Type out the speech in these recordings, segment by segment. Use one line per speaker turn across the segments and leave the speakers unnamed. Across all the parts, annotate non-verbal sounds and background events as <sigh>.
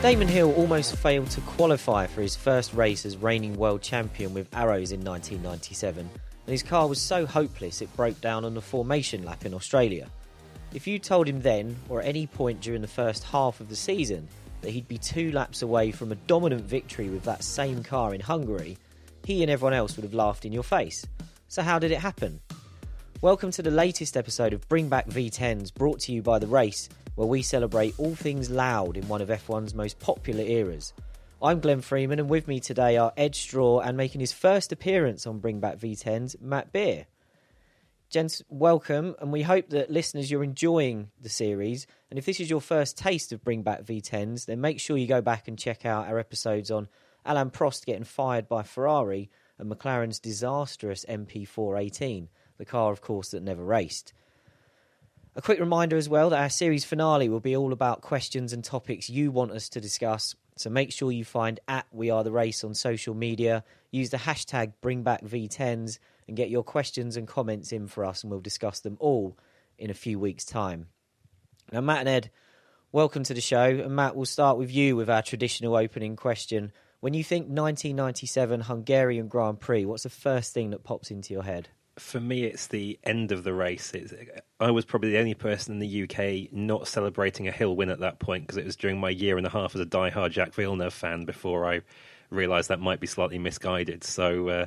Damon Hill almost failed to qualify for his first race as reigning world champion with Arrows in 1997, and his car was so hopeless it broke down on the formation lap in Australia. If you told him then, or at any point during the first half of the season, that he'd be two laps away from a dominant victory with that same car in Hungary, he and everyone else would have laughed in your face. So, how did it happen? Welcome to the latest episode of Bring Back V10s, brought to you by The Race, where we celebrate all things loud in one of F1's most popular eras. I'm Glenn Freeman, and with me today are Edd Straw and making his first appearance on Bring Back V10s, Matt Beer. Gents, welcome, and we hope that listeners you're enjoying the series. And if this is your first taste of Bring Back V10s, then make sure you go back and check out our episodes on Alain Prost getting fired by Ferrari and McLaren's disastrous MP418, the car, of course, that never raced. A quick reminder as well that our series finale will be all about questions and topics you want us to discuss. So make sure you find at We Are the Race on social media, use the hashtag BringBackV10s, and get your questions and comments in for us, and we'll discuss them all in a few weeks' time. Now, Matt and Edd, welcome to the show. And Matt, we'll start with you with our traditional opening question. When you think 1997 Hungarian Grand Prix, what's the first thing that pops into your head?
For me, it's the end of the race. It's, I was probably the only person in the UK not celebrating a Hill win at that point because it was during my year and a half as a die-hard Jacques Villeneuve fan before I realised that might be slightly misguided. So uh,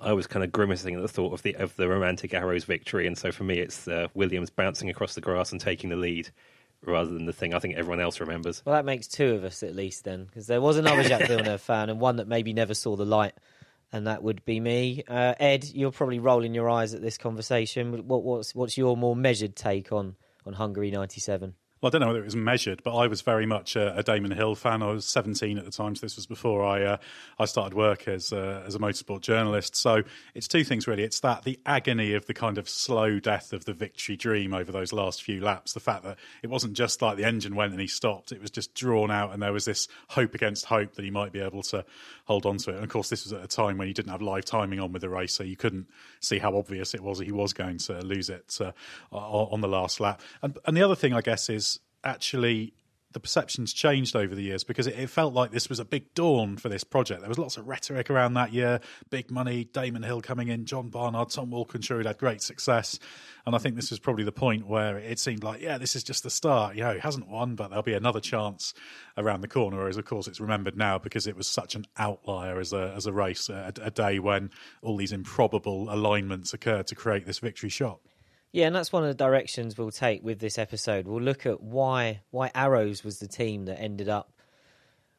I was kind of grimacing at the thought of the of the romantic Arrows victory, and so for me, it's uh, Williams bouncing across the grass and taking the lead rather than the thing I think everyone else remembers.
Well, that makes two of us at least then, because there was another Jacques <laughs> Villeneuve fan and one that maybe never saw the light, and that would be me. Uh, Edd, you're probably rolling your eyes at this conversation. What, what's what's your more measured take on on Hungary '97?
Well, I don't know whether it was measured, but I was very much a, a Damon Hill fan. I was 17 at the time, so this was before I uh, I started work as a, as a motorsport journalist. So it's two things really. It's that the agony of the kind of slow death of the victory dream over those last few laps. The fact that it wasn't just like the engine went and he stopped; it was just drawn out, and there was this hope against hope that he might be able to hold on to it. And of course, this was at a time when you didn't have live timing on with the race, so you couldn't see how obvious it was that he was going to lose it uh, on the last lap. And, and the other thing, I guess, is actually the perceptions changed over the years because it, it, felt like this was a big dawn for this project. There was lots of rhetoric around that year, big money, Damon Hill coming in, John Barnard, Tom Walkinshaw had great success. And I think this was probably the point where it seemed like, yeah, this is just the start. You know, he hasn't won, but there'll be another chance around the corner. Whereas, of course, it's remembered now because it was such an outlier as a, as a race, a, a day when all these improbable alignments occurred to create this victory shot.
Yeah, and that's one of the directions we'll take with this episode. We'll look at why why Arrows was the team that ended up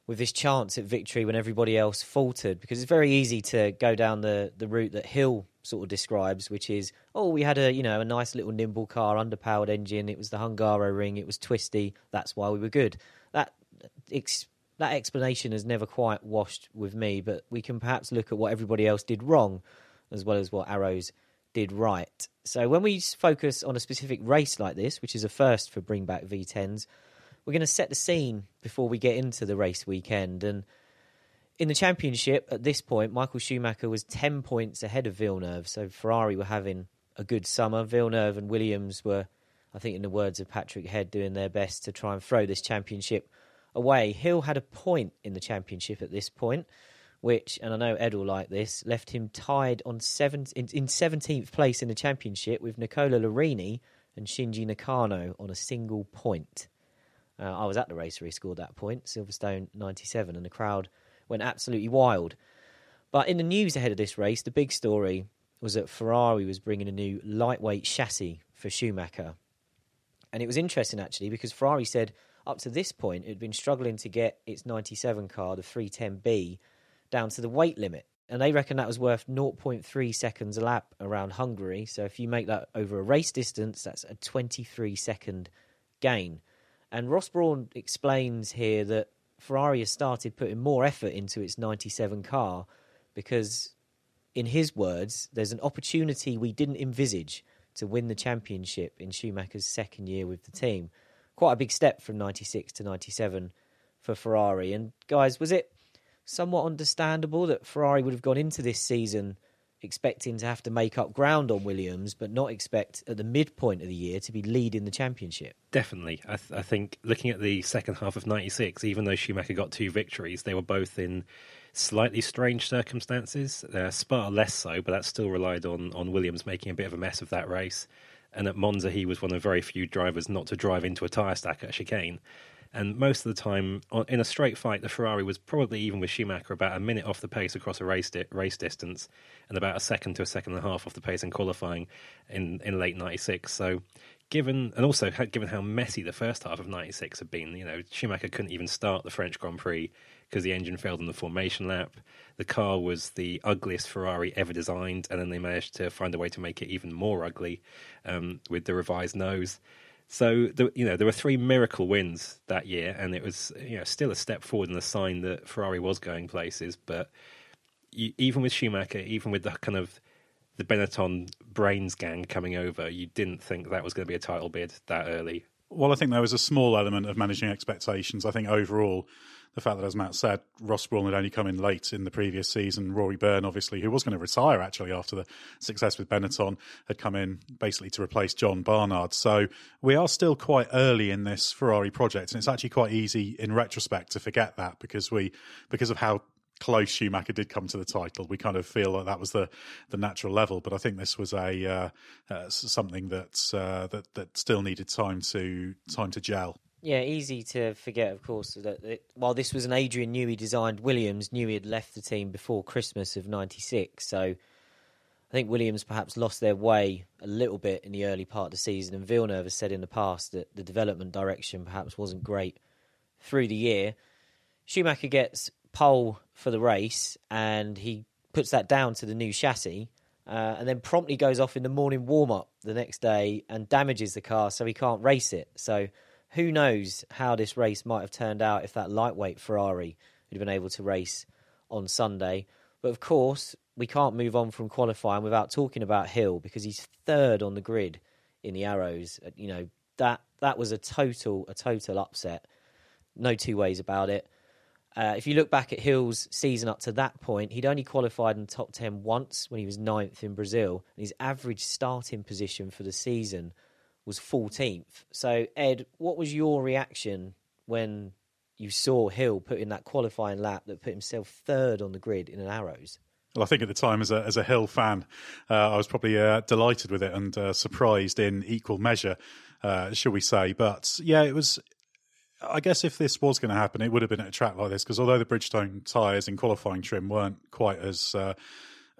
with this chance at victory when everybody else faltered. Because it's very easy to go down the, the route that Hill sort of describes, which is, oh, we had a you know a nice little nimble car, underpowered engine. It was the Hungaroring. It was twisty. That's why we were good. That ex- that explanation has never quite washed with me. But we can perhaps look at what everybody else did wrong, as well as what Arrows did right. So when we focus on a specific race like this, which is a first for Bring Back V10s, we're going to set the scene before we get into the race weekend. And in the championship, at this point, Michael Schumacher was 10 points ahead of Villeneuve. So Ferrari were having a good summer. Villeneuve and Williams were, I think, in the words of Patrick Head, doing their best to try and throw this championship away. Hill had a point in the championship at this point which, and I know Edd will like this, left him tied on seven, in, in 17th place in the championship with Nicola Larini and Shinji Nakano on a single point. Uh, I was at the race where he scored that point, Silverstone 97, and the crowd went absolutely wild. But in the news ahead of this race, the big story was that Ferrari was bringing a new lightweight chassis for Schumacher. And it was interesting actually because Ferrari said up to this point it had been struggling to get its 97 car, the 310B, down to the weight limit. And they reckon that was worth 0.3 seconds a lap around Hungary. So if you make that over a race distance, that's a 23 second gain. And Ross Brawn explains here that Ferrari has started putting more effort into its 97 car because, in his words, there's an opportunity we didn't envisage to win the championship in Schumacher's second year with the team. Quite a big step from 96 to 97 for Ferrari. And guys, was it somewhat understandable that Ferrari would have gone into this season expecting to have to make up ground on Williams, but not expect at the midpoint of the year to be leading the championship.
Definitely. I, th- I think looking at the second half of 96, even though Schumacher got two victories, they were both in slightly strange circumstances. Uh, Spa less so, but that still relied on, on Williams making a bit of a mess of that race. And at Monza, he was one of very few drivers not to drive into a tyre stack at chicane. And most of the time, in a straight fight, the Ferrari was probably even with Schumacher about a minute off the pace across a race di- race distance, and about a second to a second and a half off the pace in qualifying in, in late '96. So, given and also given how messy the first half of '96 had been, you know, Schumacher couldn't even start the French Grand Prix because the engine failed on the formation lap. The car was the ugliest Ferrari ever designed, and then they managed to find a way to make it even more ugly um, with the revised nose. So the, you know there were three miracle wins that year, and it was you know still a step forward and a sign that Ferrari was going places. But you, even with Schumacher, even with the kind of the Benetton brains gang coming over, you didn't think that was going to be a title bid that early.
Well, I think there was a small element of managing expectations. I think overall, the fact that, as Matt said, Ross Brawn had only come in late in the previous season. Rory Byrne, obviously, who was going to retire actually after the success with Benetton, had come in basically to replace John Barnard. So we are still quite early in this Ferrari project, and it's actually quite easy in retrospect to forget that because we because of how close Schumacher did come to the title. We kind of feel like that was the, the natural level, but I think this was a uh, uh, something that uh, that that still needed time to time to gel.
Yeah, easy to forget, of course, that it, while this was an Adrian Newey designed, Williams Newey had left the team before Christmas of '96. So I think Williams perhaps lost their way a little bit in the early part of the season, and Villeneuve has said in the past that the development direction perhaps wasn't great through the year. Schumacher gets pole for the race, and he puts that down to the new chassis. Uh, and then promptly goes off in the morning warm up the next day and damages the car so he can't race it. So who knows how this race might have turned out if that lightweight Ferrari had been able to race on Sunday. But of course, we can't move on from qualifying without talking about Hill because he's third on the grid in the Arrows. Uh, you know that that was a total a total upset. No two ways about it. Uh, if you look back at Hill's season up to that point, he'd only qualified in the top 10 once when he was ninth in Brazil. And his average starting position for the season was 14th. So, Edd, what was your reaction when you saw Hill put in that qualifying lap that put himself third on the grid in an Arrows?
Well, I think at the time, as a as a Hill fan, uh, I was probably uh, delighted with it and uh, surprised in equal measure, uh, shall we say? But yeah, it was. I guess if this was going to happen, it would have been at a track like this because although the Bridgestone tyres in qualifying trim weren't quite as uh,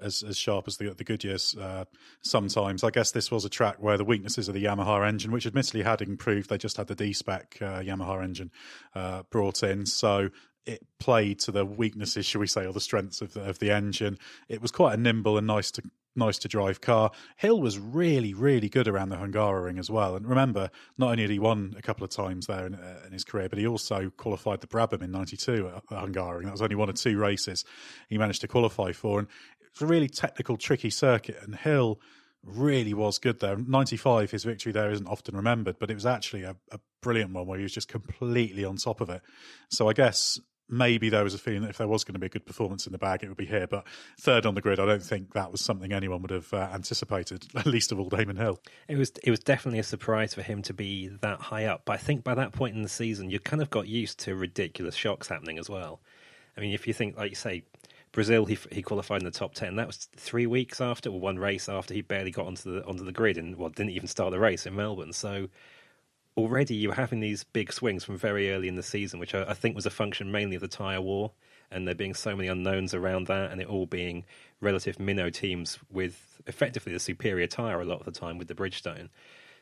as as sharp as the the Goodyears uh, sometimes. I guess this was a track where the weaknesses of the Yamaha engine, which admittedly had improved, they just had the D spec uh, Yamaha engine uh, brought in, so it played to the weaknesses, shall we say, or the strengths of the, of the engine. It was quite a nimble and nice to nice to drive car. Hill was really, really good around the Hungaroring as well. And remember, not only had he won a couple of times there in, uh, in his career, but he also qualified the Brabham in '92 at, at Hungaroring. That was only one of two races he managed to qualify for. And it's a really technical, tricky circuit, and Hill really was good there. 95, his victory there isn't often remembered, but it was actually a, a, brilliant one where he was just completely on top of it. So I guess maybe there was a feeling that if there was going to be a good performance in the bag, it would be here. But third on the grid, I don't think that was something anyone would have uh, anticipated, <laughs> at least of all Damon Hill.
It was it was definitely a surprise for him to be that high up. But I think by that point in the season, you kind of got used to ridiculous shocks happening as well. I mean, if you think, like you say, Brazil, he he qualified in the top ten. That was three weeks after, or one race after he barely got onto the onto the grid, and well, didn't even start the race in Melbourne. So already you were having these big swings from very early in the season, which I, I think was a function mainly of the tyre war, and there being so many unknowns around that, and it all being relative minnow teams with effectively the superior tyre a lot of the time with the Bridgestone.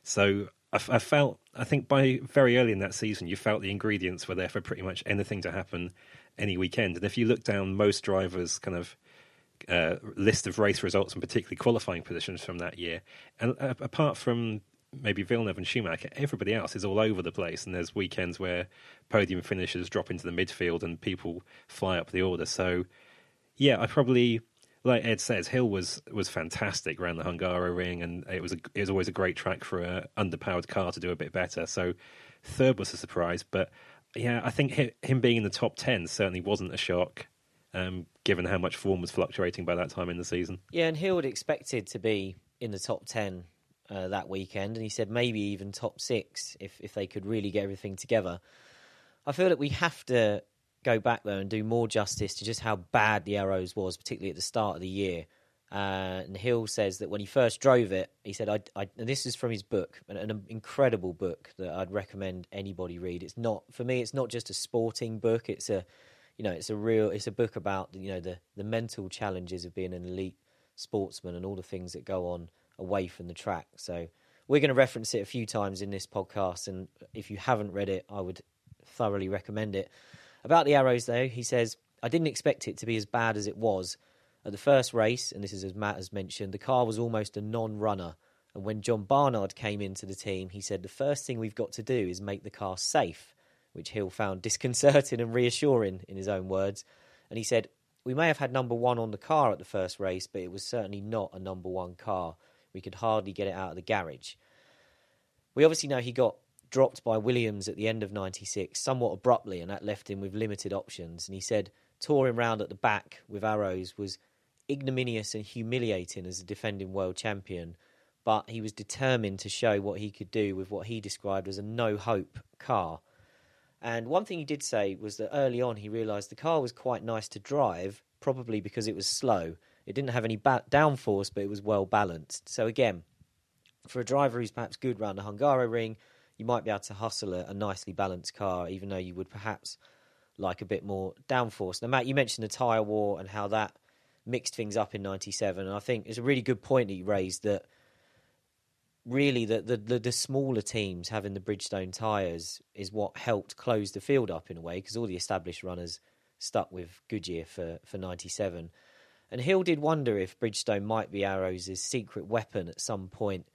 So I, I, felt, I think by very early in that season, you felt the ingredients were there for pretty much anything to happen any weekend. And if you look down most drivers' kind of uh, list of race results and particularly qualifying positions from that year, and uh, apart from maybe Villeneuve and Schumacher, everybody else is all over the place. And there's weekends where podium finishers drop into the midfield and people fly up the order. So, yeah, I probably like Edd says, Hill was was fantastic around the Hungaroring, and it was a, it was always a great track for an underpowered car to do a bit better. So third was a surprise, but yeah, I think him being in the top ten certainly wasn't a shock. um, given how much form was fluctuating by that time in the season.
Yeah, and Hill had expected to be in the top 10 uh, that weekend, and he said maybe even top six if, if they could really get everything together. I feel that we have to go back there and do more justice to just how bad the Arrows was, particularly at the start of the year. Uh, and Hill says that when he first drove it, he said, I, I, this is from his book, an, an, incredible book that I'd recommend anybody read. It's not, for me, it's not just a sporting book. It's a, you know, it's a real, it's a book about, you know, the, the mental challenges of being an elite sportsman and all the things that go on away from the track. So we're going to reference it a few times in this podcast. And if you haven't read it, I would thoroughly recommend it. About the Arrows, though, he says, I didn't expect it to be as bad as it was. At the first race, and this is as Matt has mentioned, the car was almost a non runner. And when John Barnard came into the team, he said, The first thing we've got to do is make the car safe, which Hill found disconcerting and reassuring in his own words. And he said, We may have had number one on the car at the first race, but it was certainly not a number one car. We could hardly get it out of the garage. We obviously know he got dropped by Williams at the end of 96 somewhat abruptly, and that left him with limited options. And he said touring round at the back with Arrows was ignominious and humiliating as a defending world champion, but he was determined to show what he could do with what he described as a no hope car. And one thing he did say was that early on he realised the car was quite nice to drive, probably because it was slow. It didn't have any ba- downforce, but it was well balanced. So again, for a driver who's perhaps good around the Hungaroring, you might be able to hustle a, a, nicely balanced car, even though you would perhaps like a bit more downforce. Now, Matt, you mentioned the tyre war and how that mixed things up in '97, and I think it's a really good point that you raised that really the, the, the, the smaller teams having the Bridgestone tyres is what helped close the field up in a way because all the established runners stuck with Goodyear for, for 97. And Hill did wonder if Bridgestone might be Arrows' secret weapon at some point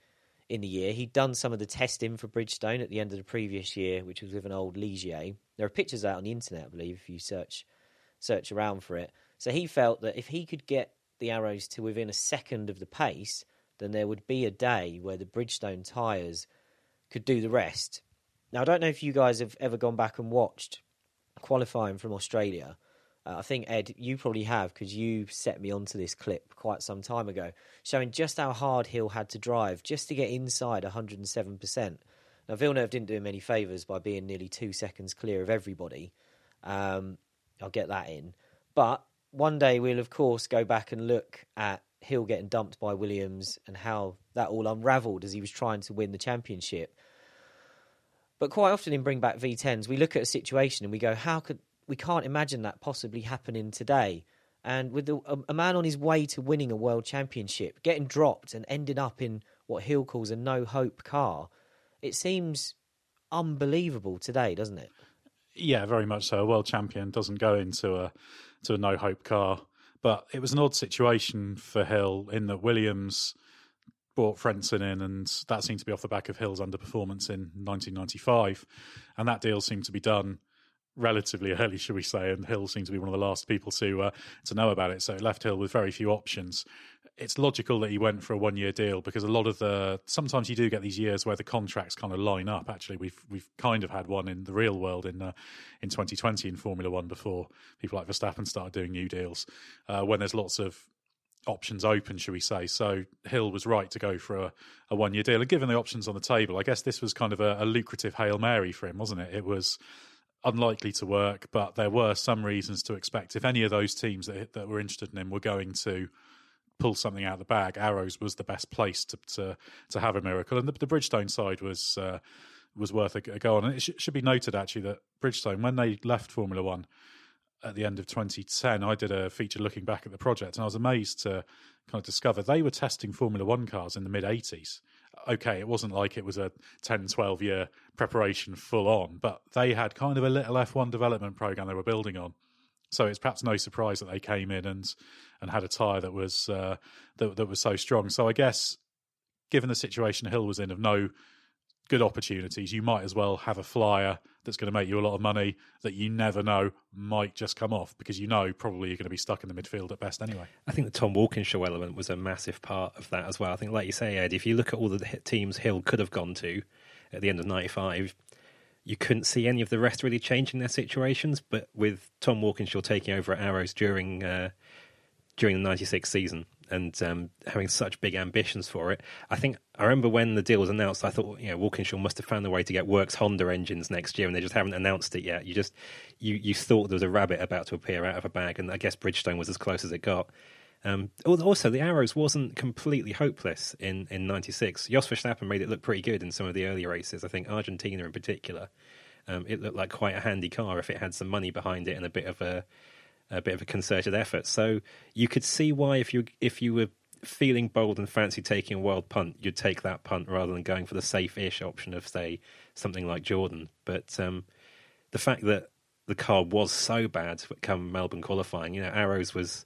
in the year. He'd done some of the testing for Bridgestone at the end of the previous year, which was with an old Ligier. There are pictures out on the internet, I believe, if you search search around for it. So he felt that if he could get the Arrows to within a second of the pace, then there would be a day where the Bridgestone tyres could do the rest. Now, I don't know if you guys have ever gone back and watched qualifying from Australia. Uh, I think Edd, you probably have because you set me onto this clip quite some time ago, showing just how hard Hill had to drive just to get inside 107%. Now Villeneuve didn't do him any favours by being nearly two seconds clear of everybody. Um, I'll get that in, but one day we'll of course go back and look at Hill getting dumped by Williams and how that all unravelled as he was trying to win the championship. But quite often in Bring Back V10s, we look at a situation and we go, how could we can't imagine that possibly happening today. And with the, a, a, man on his way to winning a world championship, getting dropped and ending up in what Hill calls a no hope car, it seems unbelievable today, doesn't it?
Yeah, very much so. A world champion doesn't go into a to a no hope car, but it was an odd situation for Hill in that Williams brought Frentzen in, and that seemed to be off the back of Hill's underperformance in 1995, and that deal seemed to be done relatively <laughs> early, should we say, and Hill seemed to be one of the last people to uh, to know about it. So it left Hill with very few options. It's logical that he went for a one year deal because a lot of the sometimes you do get these years where the contracts kind of line up. Actually, we've we've kind of had one in the real world in uh, in 2020 in Formula One before people like Verstappen started doing new deals uh, when there's lots of options open, should we say. So Hill was right to go for a, a one year deal. And given the options on the table, I guess this was kind of a, a lucrative Hail Mary for him, wasn't it? It was unlikely to work, but there were some reasons to expect if any of those teams that, that were interested in him were going to pull something out of the bag, Arrows was the best place to to, to have a miracle, and the, the Bridgestone side was uh, was worth a, a, go on. And it sh- should be noted actually that Bridgestone, when they left Formula One at the end of 2010, I did a feature looking back at the project, and I was amazed to kind of discover they were testing Formula One cars in the mid 80s okay, it wasn't like it was a 10, 12 year preparation full on, but they had kind of a little F1 development program they were building on. So it's perhaps no surprise that they came in and and had a tyre that was uh, that, that was so strong. So I guess, given the situation Hill was in of no good opportunities, you might as well have a flyer that's going to make you a lot of money that you never know might just come off because you know probably you're going to be stuck in the midfield at best anyway.
I think the Tom Walkinshaw element was a massive part of that as well. I think, like you say, Edd, if you look at all the teams Hill could have gone to at the end of '95, you couldn't see any of the rest really changing their situations. But with Tom Walkinshaw taking over at Arrows during uh, during the '96 season and um, having such big ambitions for it, I think I remember when the deal was announced. I thought, you know, Walkinshaw must have found a way to get Works Honda engines next year, and they just haven't announced it yet. You just you you thought there was a rabbit about to appear out of a bag, and I guess Bridgestone was as close as it got. Um, also, the Arrows wasn't completely hopeless in, in 96. Jos Verstappen made it look pretty good in some of the early races. I think Argentina in particular. Um, it looked like quite a handy car if it had some money behind it and a bit of a, a bit of a concerted effort. So you could see why if you if you were feeling bold and fancy taking a wild punt, you'd take that punt rather than going for the safe-ish option of say something like Jordan. But um, the fact that the car was so bad come Melbourne qualifying, you know, Arrows was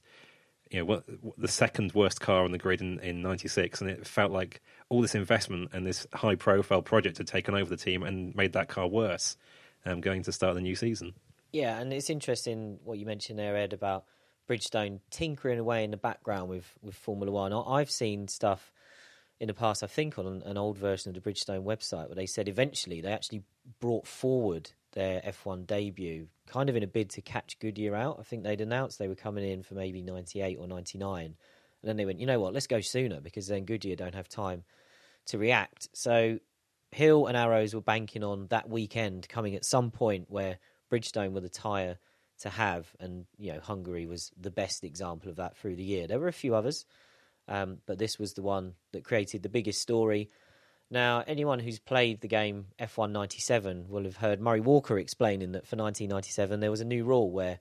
you know what, the second worst car on the grid in, in 96 and it felt like all this investment and this high profile project had taken over the team and made that car worse um, going to start the new season.
Yeah and it's interesting what you mentioned there Edd about bridgestone tinkering away in the background with, with formula one. I've seen stuff in the past i think on an old version of the bridgestone website where they said eventually they actually brought forward their F1 debut, kind of in a bid to catch Goodyear out. I think they'd announced they were coming in for maybe 98 or 99. And then they went, you know what, let's go sooner because then Goodyear don't have time to react. So Hill and Arrows were banking on that weekend coming at some point where Bridgestone were the tyre to have. And, you know, Hungary was the best example of that through the year. There were a few others, um, but this was the one that created the biggest story. Now, anyone who's played the game F1 97 will have heard Murray Walker explaining that for 1997 there was a new rule where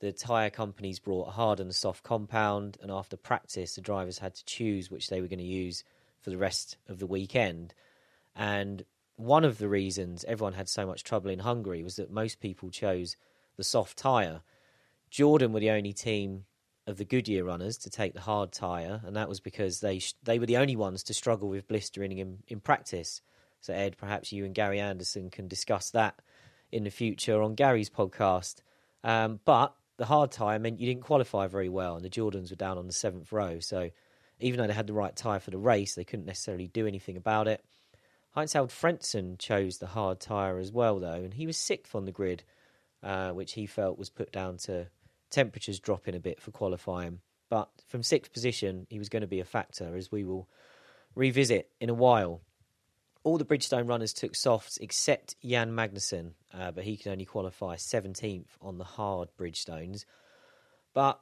the tyre companies brought a hard and a soft compound, and after practice, the drivers had to choose which they were going to use for the rest of the weekend. And one of the reasons everyone had so much trouble in Hungary was that most people chose the soft tyre. Jordan were the only team of the Goodyear runners to take the hard tyre, and that was because they sh- they were the only ones to struggle with blistering in, in practice. So Ed, perhaps you and Gary Anderson can discuss that in the future on Gary's podcast. Um, but the hard tyre meant you didn't qualify very well, and the Jordans were down on the seventh row. So even though they had the right tyre for the race, they couldn't necessarily do anything about it. Heinz Harald Frentzen chose the hard tyre as well, though, and he was sixth on the grid, uh, which he felt was put down to temperatures dropping a bit for qualifying. But from sixth position, he was going to be a factor, as we will revisit in a while. All the Bridgestone runners took softs except Jan Magnussen, uh, but he could only qualify 17th on the hard Bridgestones. But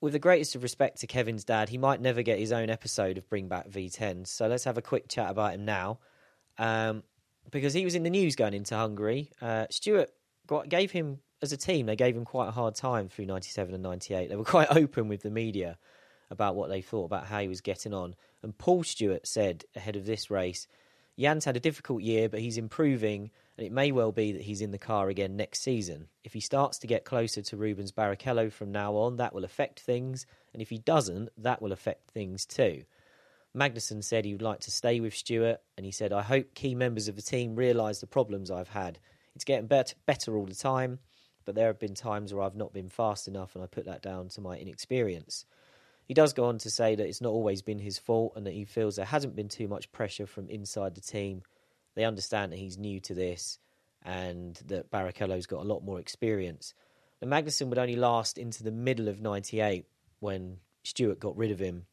with the greatest of respect to Kevin's dad, he might never get his own episode of Bring Back V10. So let's have a quick chat about him now. Um, because he was in the news going into Hungary. Uh, Stewart got, gave him as a team, they gave him quite a hard time through 97 and 98. They were quite <laughs> open with the media about what they thought about how he was getting on. And Paul Stewart said ahead of this race, Jan's had a difficult year, but he's improving, and it may well be that he's in the car again next season. If he starts to get closer to Rubens Barrichello from now on, that will affect things, and if he doesn't, that will affect things too. Magnussen said he would like to stay with Stewart, and he said, I hope key members of the team realise the problems I've had. It's getting better, better all the time but there have been times where I've not been fast enough, and I put that down to my inexperience. He does go on to say that it's not always been his fault and that he feels there hasn't been too much pressure from inside the team. They understand that he's new to this and that Barrichello's got a lot more experience. And Magnussen would only last into the middle of 98 when Stewart got rid of him,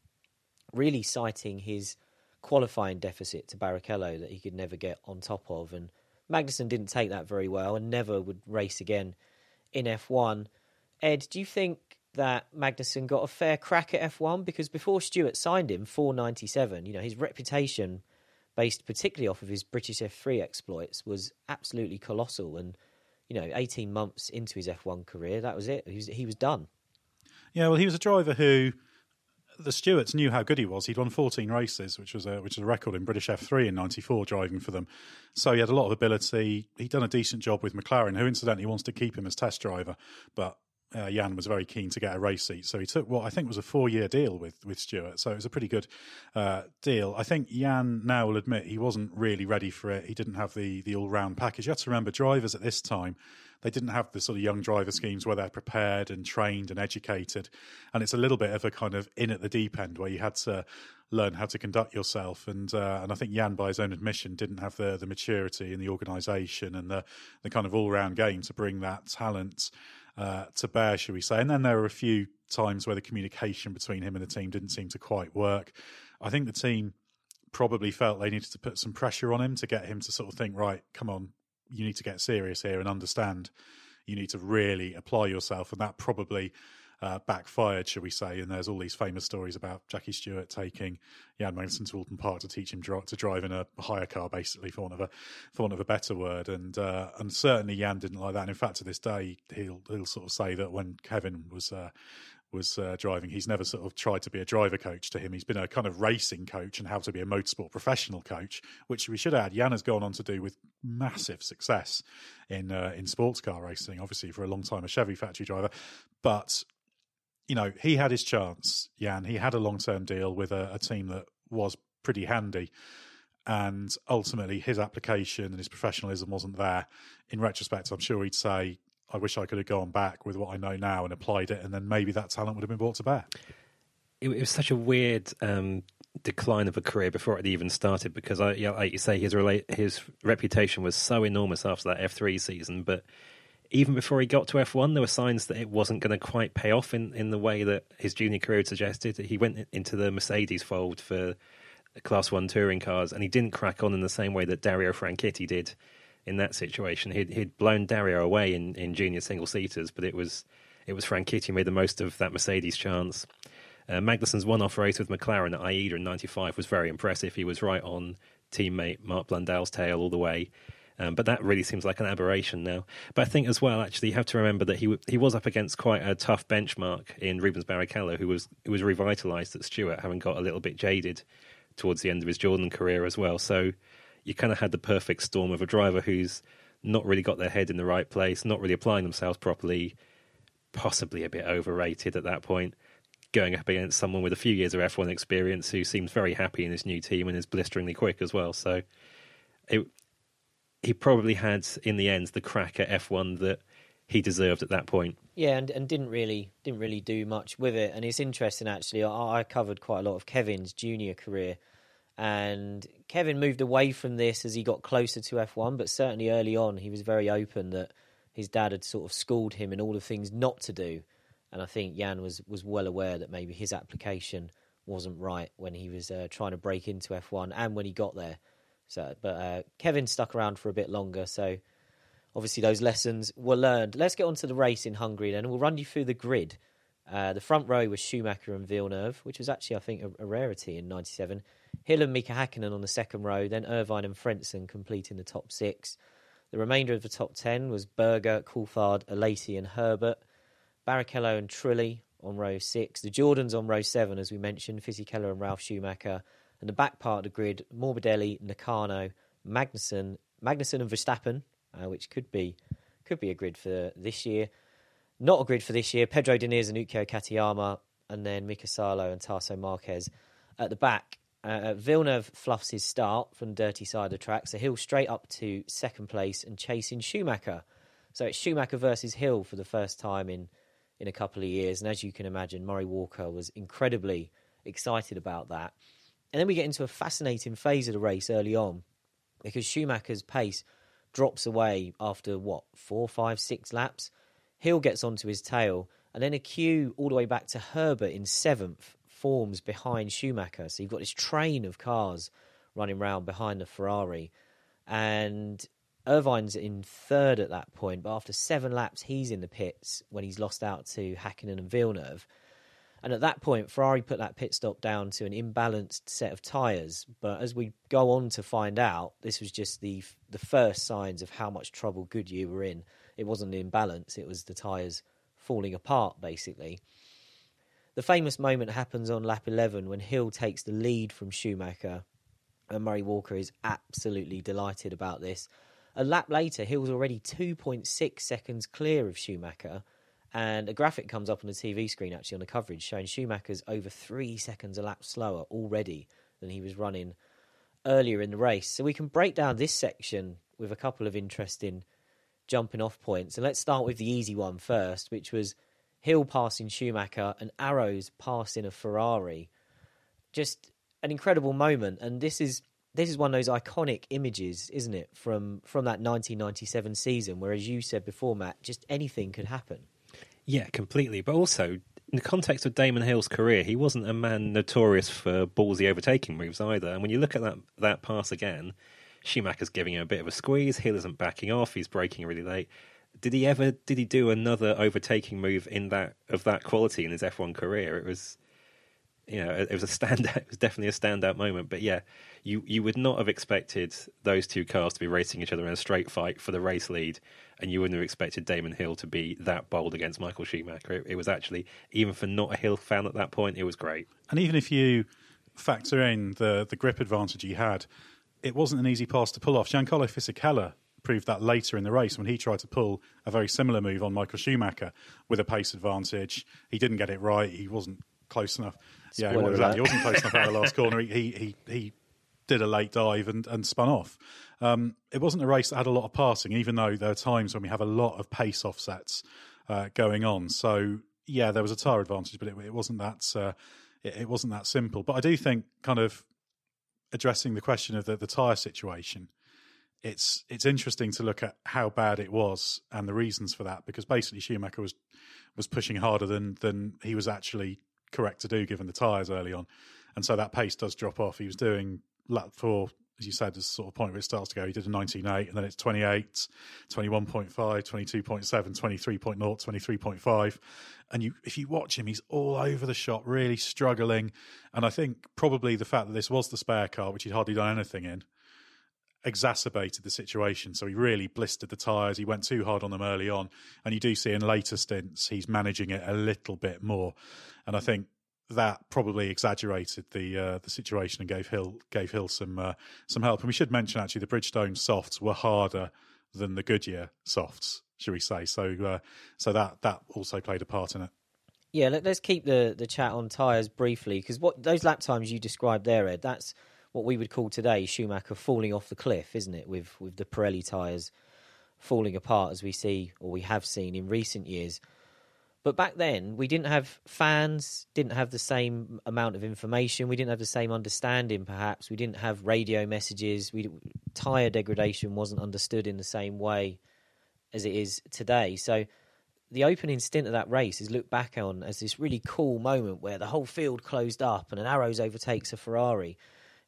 really citing his qualifying deficit to Barrichello that he could never get on top of. And Magnussen didn't take that very well and never would race again in F1. Edd, do you think that Magnussen got a fair crack at F1? Because before Stewart signed him, 497, you know, his reputation, based particularly off of his British F3 exploits, was absolutely colossal. And, you know, 18 months into his F1 career, that was it. He was, he was done.
Yeah, well, he was a driver who the Stewarts knew how good he was. He'd won 14 races, which was a which is a record in British F3 in '94 driving for them. So he had a lot of ability. He'd done a decent job with McLaren, who incidentally wants to keep him as test driver, but uh, Jan was very keen to get a race seat, so he took what I think was a four-year deal with with Stewart. So it was a pretty good uh, deal. I think Jan now will admit he wasn't really ready for it. He didn't have the the all-round package. You have to remember, drivers at this time they didn't have the sort of young driver schemes where they're prepared and trained and educated, and it's a little bit of a kind of in at the deep end where you had to learn how to conduct yourself. And uh, and I think Jan, by his own admission, didn't have the the maturity and the organisation and the the kind of all round game to bring that talent uh, to bear, should we say. And then there were a few times where the communication between him and the team didn't seem to quite work. I think the team probably felt they needed to put some pressure on him to get him to sort of think, right, come on, you need to get serious here and understand you need to really apply yourself. And that probably uh, backfired, shall we say. And there's all these famous stories about Jackie Stewart taking Jan Magnussen to Oulton Park to teach him dri- to drive in a hire car, basically, for want of a for want of a better word. And uh, and certainly Jan didn't like that. And in fact, to this day, he'll he'll sort of say that when Kevin was uh, was uh, driving. He's never sort of tried to be a driver coach to him. He's been a kind of racing coach and how to be a motorsport professional coach, which we should add. Jan has gone on to do with massive success in uh, in sports car racing. Obviously, for a long time, a Chevy factory driver, but you know, he had his chance, Jan. He had a long term deal with a, a, team that was pretty handy. And ultimately, his application and his professionalism wasn't there. In retrospect, I'm sure he'd say, I wish I could have gone back with what I know now and applied it, and then maybe that talent would have been brought to bear.
It, it was such a weird um, decline of a career before it even started because, I, yeah, like you say, his, rela- his reputation was so enormous after that F3 season, but even before he got to F1, there were signs that it wasn't going to quite pay off in, in the way that his junior career had suggested. He went into the Mercedes fold for Class 1 touring cars, and he didn't crack on in the same way that Dario Franchitti did in that situation. He'd, he'd blown Dario away in, in junior single seaters, but it was it was Franchitti who made the most of that Mercedes chance. Uh, Magnussen's one off race with McLaren at Aida in 95 was very impressive. He was right on teammate Mark Blundell's tail all the way. Um, but that really seems like an aberration now. But I think as well, actually, you have to remember that he w- he was up against quite a tough benchmark in Rubens Barrichello, who was who was revitalised at Stewart, having got a little bit jaded towards the end of his Jordan career as well. So you kind of had the perfect storm of a driver who's not really got their head in the right place, not really applying themselves properly, possibly a bit overrated at that point. Going up against someone with a few years of F1 experience who seems very happy in his new team and is blisteringly quick as well. So it, he probably had in the end the crack at F1 that he deserved at that point.
Yeah, and, and didn't really didn't really do much with it. And it's interesting actually. I, I covered quite a lot of Kevin's junior career, and Kevin moved away from this as he got closer to F1. But certainly early on, he was very open that his dad had sort of schooled him in all the things not to do. And I think Jan was was well aware that maybe his application wasn't right when he was uh, trying to break into F1 and when he got there. So, but uh, Kevin stuck around for a bit longer, so obviously those lessons were learned. Let's get on to the race in Hungary then, we'll run you through the grid. Uh, the front row was Schumacher and Villeneuve, which was actually, I think, a, a rarity in '97. Hill and Mika Hakkinen on the second row, then Irvine and Frentzen completing the top six. The remainder of the top ten was Berger, Coulthard, Alesi, and Herbert. Barrichello and Trulli on row six. The Jordans on row seven, as we mentioned, Fisichella and Ralf Schumacher and the back part of the grid, Morbidelli, Nakano, Magnussen, Magnussen and Verstappen, uh, which could be could be a grid for this year. Not a grid for this year. Pedro Diniz and Ukyo Katayama, and then Mika Salo and Tarso Marques at the back. Uh, Villeneuve fluffs his start from the dirty side of the track, so Hill straight up to second place and chasing Schumacher. So it's Schumacher versus Hill for the first time in, in a couple of years. And as you can imagine, Murray Walker was incredibly excited about that. And then we get into a fascinating phase of the race early on because Schumacher's pace drops away after what, four, five, six laps. Hill gets onto his tail, and then a queue all the way back to Herbert in seventh forms behind Schumacher. So you've got this train of cars running around behind the Ferrari. And Irvine's in third at that point, but after seven laps, he's in the pits when he's lost out to Hakkinen and Villeneuve. And at that point, Ferrari put that pit stop down to an imbalanced set of tyres. But as we go on to find out, this was just the the first signs of how much trouble Goodyear were in. It wasn't an imbalance; it was the tyres falling apart, basically. The famous moment happens on lap 11 when Hill takes the lead from Schumacher, and Murray Walker is absolutely delighted about this. A lap later, Hill's already 2.6 seconds clear of Schumacher and a graphic comes up on the TV screen actually on the coverage showing Schumacher's over three seconds a lap slower already than he was running earlier in the race. So we can break down this section with a couple of interesting jumping off points. And let's start with the easy one first, which was Hill passing Schumacher and Arrows passing a Ferrari. Just an incredible moment, and this is this is one of those iconic images, isn't it, from from that 1997 season, where, as you said before, Matt, just anything could happen.
Yeah, completely. But also, in the context of Damon Hill's career, he wasn't a man notorious for ballsy overtaking moves either. And when you look at that that pass again, Schumacher's giving him a bit of a squeeze. Hill isn't backing off. He's braking really late. Did he ever? Did he do another overtaking move in that of that quality in his F1 career? It was, you know, it was a <laughs> standout. It was definitely a standout moment. But yeah, you you would not have expected those two cars to be racing each other in a straight fight for the race lead, and you wouldn't have expected Damon Hill to be that bold against Michael Schumacher. It, it was actually even for not a Hill fan at that point, it was great.
And even if you factor in the the grip advantage he had, it wasn't an easy pass to pull off. Giancarlo Fisichella proved that later in the race when he tried to pull a very similar move on Michael Schumacher with a pace advantage. He didn't get it right. He wasn't close enough.
Spoiler
yeah,
alert.
exactly. He wasn't close enough out of the last corner. He he he, he did a late dive and, and spun off. Um, it wasn't a race that had a lot of passing, even though there are times when we have a lot of pace offsets uh, going on. So yeah, there was a tire advantage, but it, it wasn't that uh, it, it wasn't that simple. But I do think kind of addressing the question of the, the tire situation, it's it's interesting to look at how bad it was and the reasons for that because basically Schumacher was was pushing harder than than he was actually correct to do given the tires early on, and so that pace does drop off. He was doing lap four. As you said, the sort of point where it starts to go, he did a 19.8 and then it's 28, 21.5, 22.7, 23.0, 23.5. And you, if you watch him, he's all over the shop, really struggling. And I think probably the fact that this was the spare car, which he'd hardly done anything in, exacerbated the situation. So he really blistered the tyres. He went too hard on them early on. And you do see in later stints, he's managing it a little bit more. And I think that probably exaggerated the uh, the situation and gave Hill gave Hill some uh, some help. And we should mention actually the Bridgestone softs were harder than the Goodyear softs, should we say? So uh, so that that also played a part in it.
Yeah, let, us keep the, the chat on tyres briefly because what those lap times you described there, Edd, that's what we would call today Schumacher falling off the cliff, isn't it? With with the Pirelli tyres falling apart as we see or we have seen in recent years. But back then, we didn't have fans, didn't have the same amount of information, we didn't have the same understanding. Perhaps we didn't have radio messages. We tire degradation wasn't understood in the same way as it is today. So the opening stint of that race is looked back on as this really cool moment where the whole field closed up and an Arrows overtakes a Ferrari.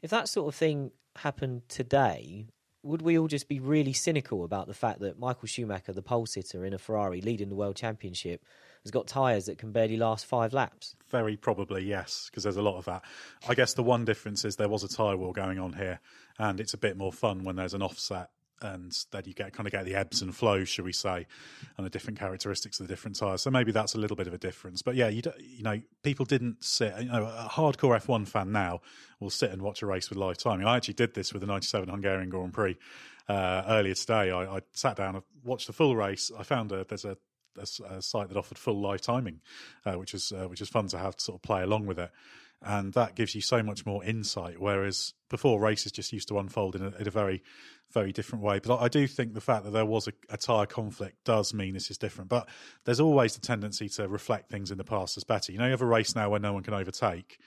If that sort of thing happened today, would we all just be really cynical about the fact that Michael Schumacher, the pole sitter in a Ferrari leading the world championship, has got tyres that can barely last five laps?
Very probably, yes, because there's a lot of that. I guess the one difference is there was a tyre war going on here, and it's a bit more fun when there's an offset and then you get kind of get the ebbs and flows, shall we say, and the different characteristics of the different tyres. So maybe that's a little bit of a difference. But yeah, you you know, people didn't sit. You know, a hardcore F1 fan now will sit and watch a race with live timing. I actually did this with the '97 Hungarian Grand Prix uh, earlier today. I, I sat down and watched the full race. I found a, there's a a, a, site that offered full live timing, uh, which is uh, which is fun to have to sort of play along with it, and that gives you so much more insight. Whereas before, races just used to unfold in a, in a very very different way. But I, do think the fact that there was a, a tyre conflict does mean this is different. But there's always the tendency to reflect things in the past as better. You know, you have a race now where no one can overtake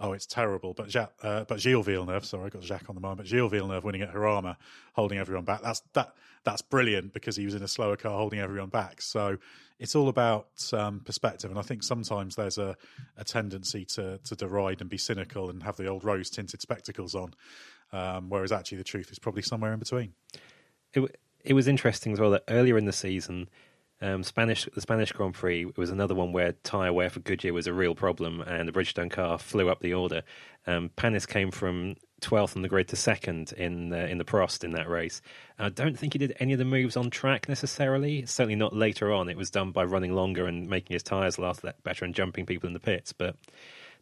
oh, it's terrible. But Jacques, uh, but Gilles Villeneuve, sorry, I got Jacques on the mind, but Gilles Villeneuve winning at Jarama, holding everyone back. That's that that's brilliant because he was in a slower car holding everyone back. So it's all about um, perspective, and I think sometimes there's a, a tendency to to deride and be cynical and have the old rose tinted spectacles on, um, whereas actually the truth is probably somewhere in between.
It it was interesting as well that earlier in the season um, Spanish, the Spanish Grand Prix was another one where tyre wear for Goodyear was a real problem, and the Bridgestone car flew up the order. Um, Panis came from 12th on the grid to second in the, in the Prost in that race. I don't think he did any of the moves on track necessarily. Certainly not later on. It was done by running longer and making his tyres last better and jumping people in the pits. But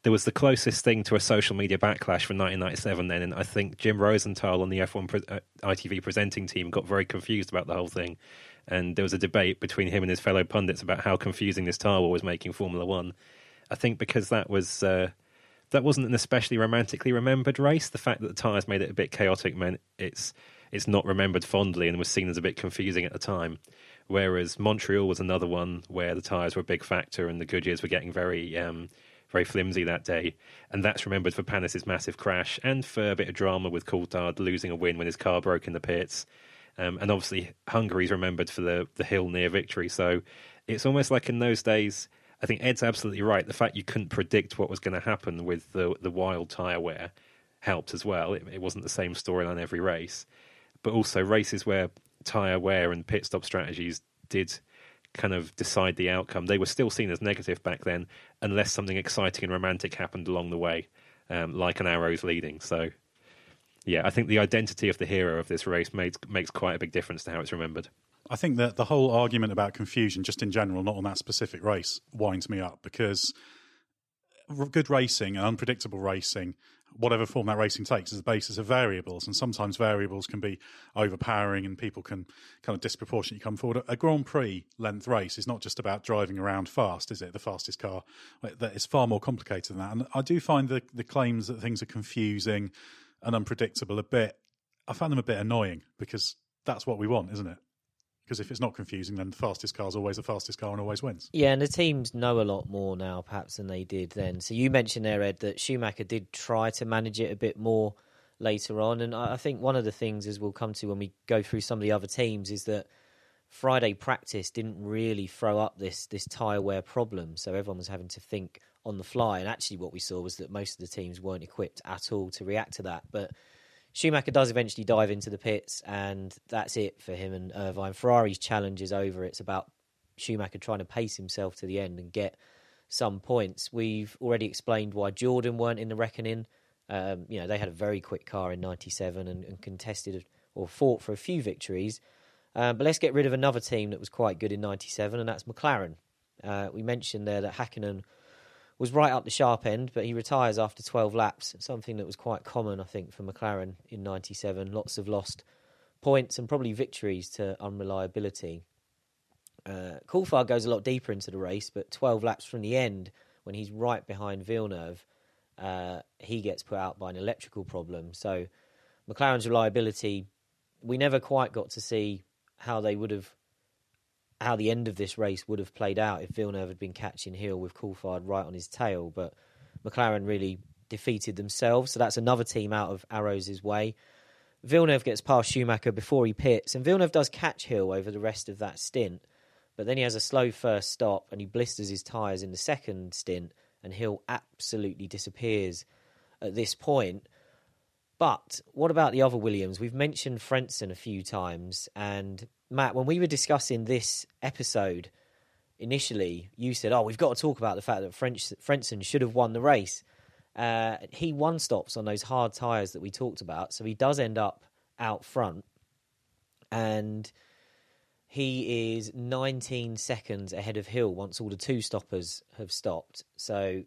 there was the closest thing to a social media backlash from 1997 then, and I think Jim Rosenthal on the F1 pre- uh, ITV presenting team got very confused about the whole thing, and there was a debate between him and his fellow pundits about how confusing this tyre war was making Formula One. I think because that was uh, that wasn't an especially romantically remembered race. The fact that the tyres made it a bit chaotic meant it's it's not remembered fondly and was seen as a bit confusing at the time. Whereas Montreal was another one where the tyres were a big factor and the Goodyears were getting very um, very flimsy that day, and that's remembered for Panis's massive crash and for a bit of drama with Coulthard losing a win when his car broke in the pits. Um, and obviously, Hungary's remembered for the the Hill near victory. So it's almost like in those days. I think Edd's absolutely right. The fact you couldn't predict what was going to happen with the the wild tyre wear helped as well. It, it wasn't the same storyline every race, but also races where tyre wear and pit stop strategies did kind of decide the outcome. They were still seen as negative back then, unless something exciting and romantic happened along the way, um, like an Arrows leading. So, yeah, I think the identity of the hero of this race makes makes quite a big difference to how it's remembered.
I think that the whole argument about confusion, just in general, not on that specific race, winds me up because good racing and unpredictable racing whatever form that racing takes is the basis of variables, and sometimes variables can be overpowering, and people can kind of disproportionately come forward. A Grand Prix length race is not just about driving around fast, is it? The fastest car. It's far more complicated than that. And I do find the the claims that things are confusing and unpredictable a bit. I found them a bit annoying because that's what we want, isn't it? because if it's not confusing, then the fastest car is always the fastest car and always wins.
Yeah, and the teams know a lot more now, perhaps, than they did then. So you mentioned there, Ed, that Schumacher did try to manage it a bit more later on, and I think one of the things, as we'll come to when we go through some of the other teams, is that Friday practice didn't really throw up this this tyre wear problem, so everyone was having to think on the fly. And actually, what we saw was that most of the teams weren't equipped at all to react to that, but Schumacher does eventually dive into the pits, and that's it for him and Irvine. Ferrari's challenge is over. It's about Schumacher trying to pace himself to the end and get some points. We've already explained why Jordan weren't in the reckoning. Um, you know, they had a very quick car in '97 and, and, contested or fought for a few victories. Um, but let's get rid of another team that was quite good in '97, and that's McLaren. Uh, we mentioned there that Hakkinen was right up the sharp end, but he retires after 12 laps, something that was quite common, I think, for McLaren in 97. Lots of lost points and probably victories to unreliability. Uh, Coulthard goes a lot deeper into the race, but 12 laps from the end, when he's right behind Villeneuve, uh, he gets put out by an electrical problem. So McLaren's reliability, we never quite got to see how they would have how the end of this race would have played out if Villeneuve had been catching Hill with Coulthard right on his tail. But McLaren really defeated themselves, so that's another team out of Arrows' way. Villeneuve gets past Schumacher before he pits, and Villeneuve does catch Hill over the rest of that stint. But then he has a slow first stop and he blisters his tyres in the second stint, and Hill absolutely disappears at this point. But what about the other Williams? We've mentioned Frentzen a few times, and Matt, when we were discussing this episode initially, you said, "Oh, we've got to talk about the fact that French Frentzen should have won the race." Uh, he won stops on those hard tyres that we talked about, so he does end up out front, and he is 19 seconds ahead of Hill once all the two stoppers have stopped. So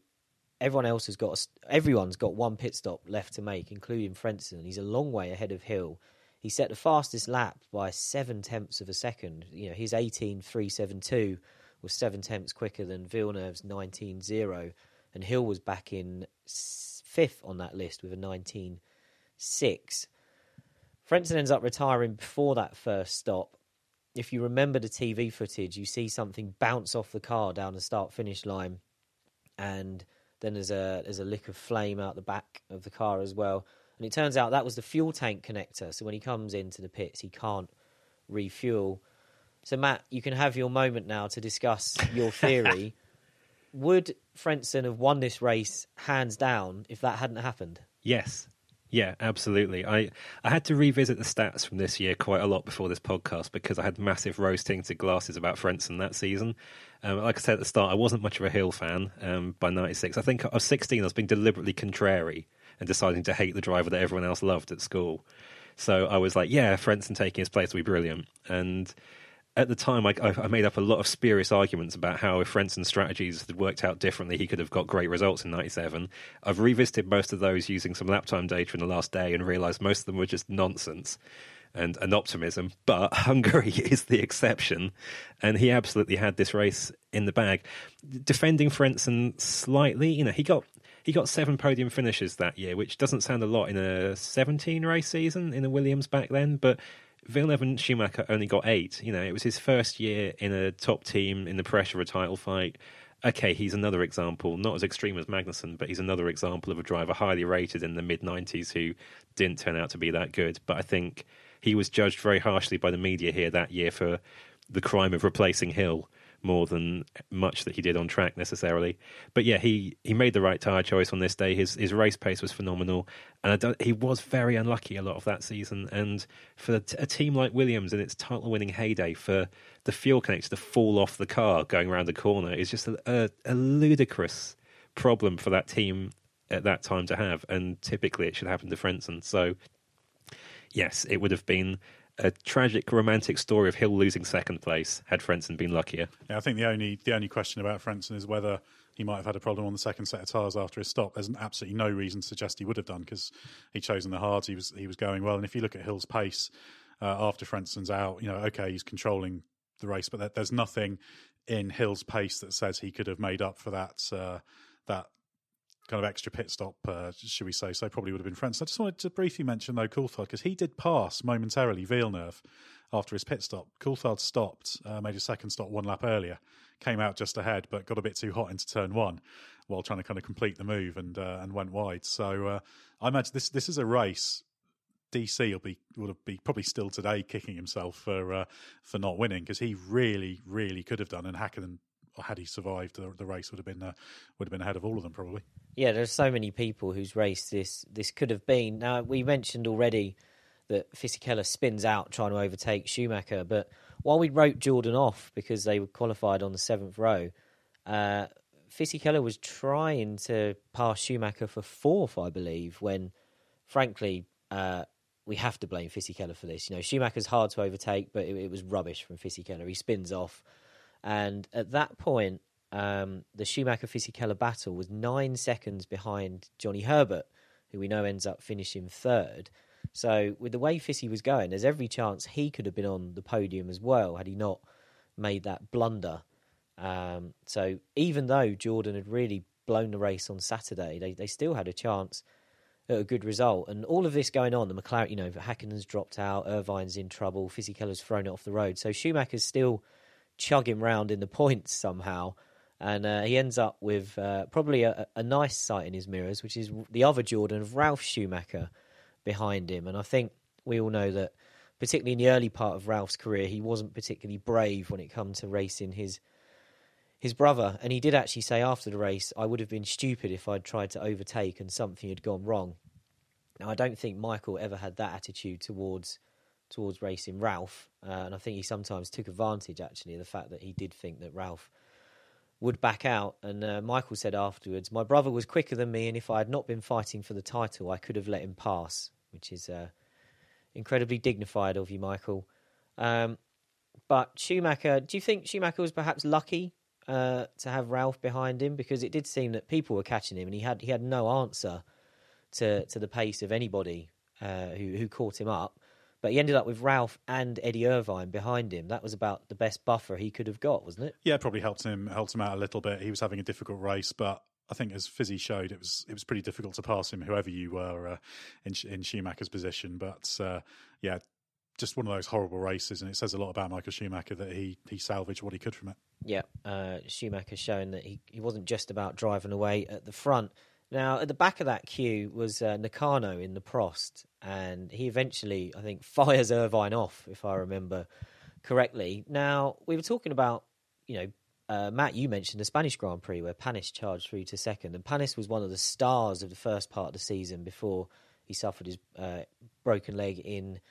everyone else has got everyone's got one pit stop left to make, including Frentzen. He's a long way ahead of Hill he set the fastest lap by seven tenths of a second. You know, his 18.372 was seven tenths quicker than Villeneuve's 19.0, and Hill was back in fifth on that list with a 19.6. Frentzen ends up retiring before that first stop. If you remember the TV footage, you see something bounce off the car down the start finish line, and then there's a there's a lick of flame out the back of the car as well. And it turns out that was the fuel tank connector. So when he comes into the pits, he can't refuel. So, Matt, you can have your moment now to discuss your <laughs> theory. Would Frentzen have won this race hands down if that hadn't happened?
Yes. Yeah, absolutely. I, I had to revisit the stats from this year quite a lot before this podcast because I had massive rose tinted glasses about Frentzen that season. Um, like I said at the start, I wasn't much of a Hill fan um, by 96. I think I was 16, I was being deliberately contrary and deciding to hate the driver that everyone else loved at school. So I was like, yeah, Frentzen taking his place will be brilliant. And at the time, I, I made up a lot of spurious arguments about how if Frentzen's strategies had worked out differently, he could have got great results in '97. I've revisited most of those using some lap time data in the last day and realised most of them were just nonsense and, and optimism. But <laughs> Hungary is the exception, and he absolutely had this race in the bag. Defending Frentzen slightly, you know, he got he got seven podium finishes that year, which doesn't sound a lot in a 17 race season in a Williams back then, but Villeneuve and Schumacher only got eight. You know, it was his first year in a top team in the pressure of a title fight. Okay, he's another example, not as extreme as Magnussen, but he's another example of a driver highly rated in the mid 90s who didn't turn out to be that good. But I think he was judged very harshly by the media here that year for the crime of replacing Hill more than much that he did on track necessarily. But yeah, he, he made the right tire choice on this day. His his race pace was phenomenal, and he was very unlucky a lot of that season. And for a team like Williams in its title winning heyday, for the fuel connector to fall off the car going around the corner is just a, a, a ludicrous problem for that team at that time to have. And typically, it should happen to Frentzen. So yes, it would have been a tragic romantic story of Hill losing second place had Frentzen been luckier.
Yeah, I think the only the only question about Frentzen is whether he might have had a problem on the second set of tyres after his stop. There's absolutely no reason to suggest he would have done because he'd chosen the hards. He was he was going well, and if you look at Hill's pace uh, after Frentzen's out, you know, okay, he's controlling the race, but there's nothing in Hill's pace that says he could have made up for that uh, that kind of extra pit stop, uh, should we say? So probably would have been friends. I just wanted to briefly mention though Coulthard because he did pass momentarily Villeneuve after his pit stop. Coulthard stopped, uh, made a second stop one lap earlier, came out just ahead, but got a bit too hot into turn one while trying to kind of complete the move and uh, and went wide. So uh, I imagine this this is a race. DC will be will be probably still today kicking himself for uh, for not winning because he really really could have done and Hakkinen had he survived, the, the race would have been uh, would have been ahead of all of them probably.
Yeah, there's so many people whose race this this could have been. Now we mentioned already that Fisichella spins out trying to overtake Schumacher, but while we wrote Jordan off because they were qualified on the seventh row, uh, Fisichella was trying to pass Schumacher for fourth, I believe. When, frankly, uh, we have to blame Fisichella for this. You know, Schumacher's hard to overtake, but it, it was rubbish from Fisichella. He spins off. And at that point, um, the Schumacher Fisichella battle was nine seconds behind Johnny Herbert, who we know ends up finishing third. So, with the way Fissy was going, there's every chance he could have been on the podium as well had he not made that blunder. Um, so, even though Jordan had really blown the race on Saturday, they, they still had a chance at a good result. And all of this going on, the McLaren, you know, Hakkinen's dropped out, Irvine's in trouble, Fisichella's thrown it off the road. So, Schumacher's still chugging round in the <laughs> points somehow. And uh, he ends up with uh, probably a, a, nice sight in his mirrors, which is the other Jordan of Ralf Schumacher behind him. And I think we all know that, particularly in the early part of Ralf's career, he wasn't particularly brave when it comes to racing his his brother. And he did actually say after the race, "I would have been stupid if I'd tried to overtake and something had gone wrong." Now, I don't think Michael ever had that attitude towards towards racing Ralf, uh, and I think he sometimes took advantage actually of the fact that he did think that Ralf would back out. And uh, Michael said afterwards, "My brother was quicker than me, and if I had not been fighting for the title, I could have let him pass," which is uh, incredibly dignified of you, Michael. Um, but Schumacher, do you think Schumacher was perhaps lucky uh, to have Ralf behind him because it did seem that people were catching him, and he had he had no answer to to the pace of anybody uh, who who caught him up. But he ended up with Ralf and Eddie Irvine behind him. That was about the best buffer he could have got, wasn't it?
Yeah, probably helped him helped him out a little bit. He was having a difficult race, but I think as Fizzy showed, it was it was pretty difficult to pass him, whoever you were uh, in in Schumacher's position. But uh, yeah, just one of those horrible races, and it says a lot about Michael Schumacher that he he salvaged what he could from it.
Yeah, uh, Schumacher showing that he, he wasn't just about driving away at the front. Now, at the back of that queue was uh, Nakano in the Prost, and he eventually, I think, <laughs> fires Irvine off, if I remember correctly. Now, we were talking about, you know, uh, Matt, you mentioned the Spanish Grand Prix where Panis charged through to second, and Panis was one of the stars of the first part of the season before he suffered his uh, broken leg in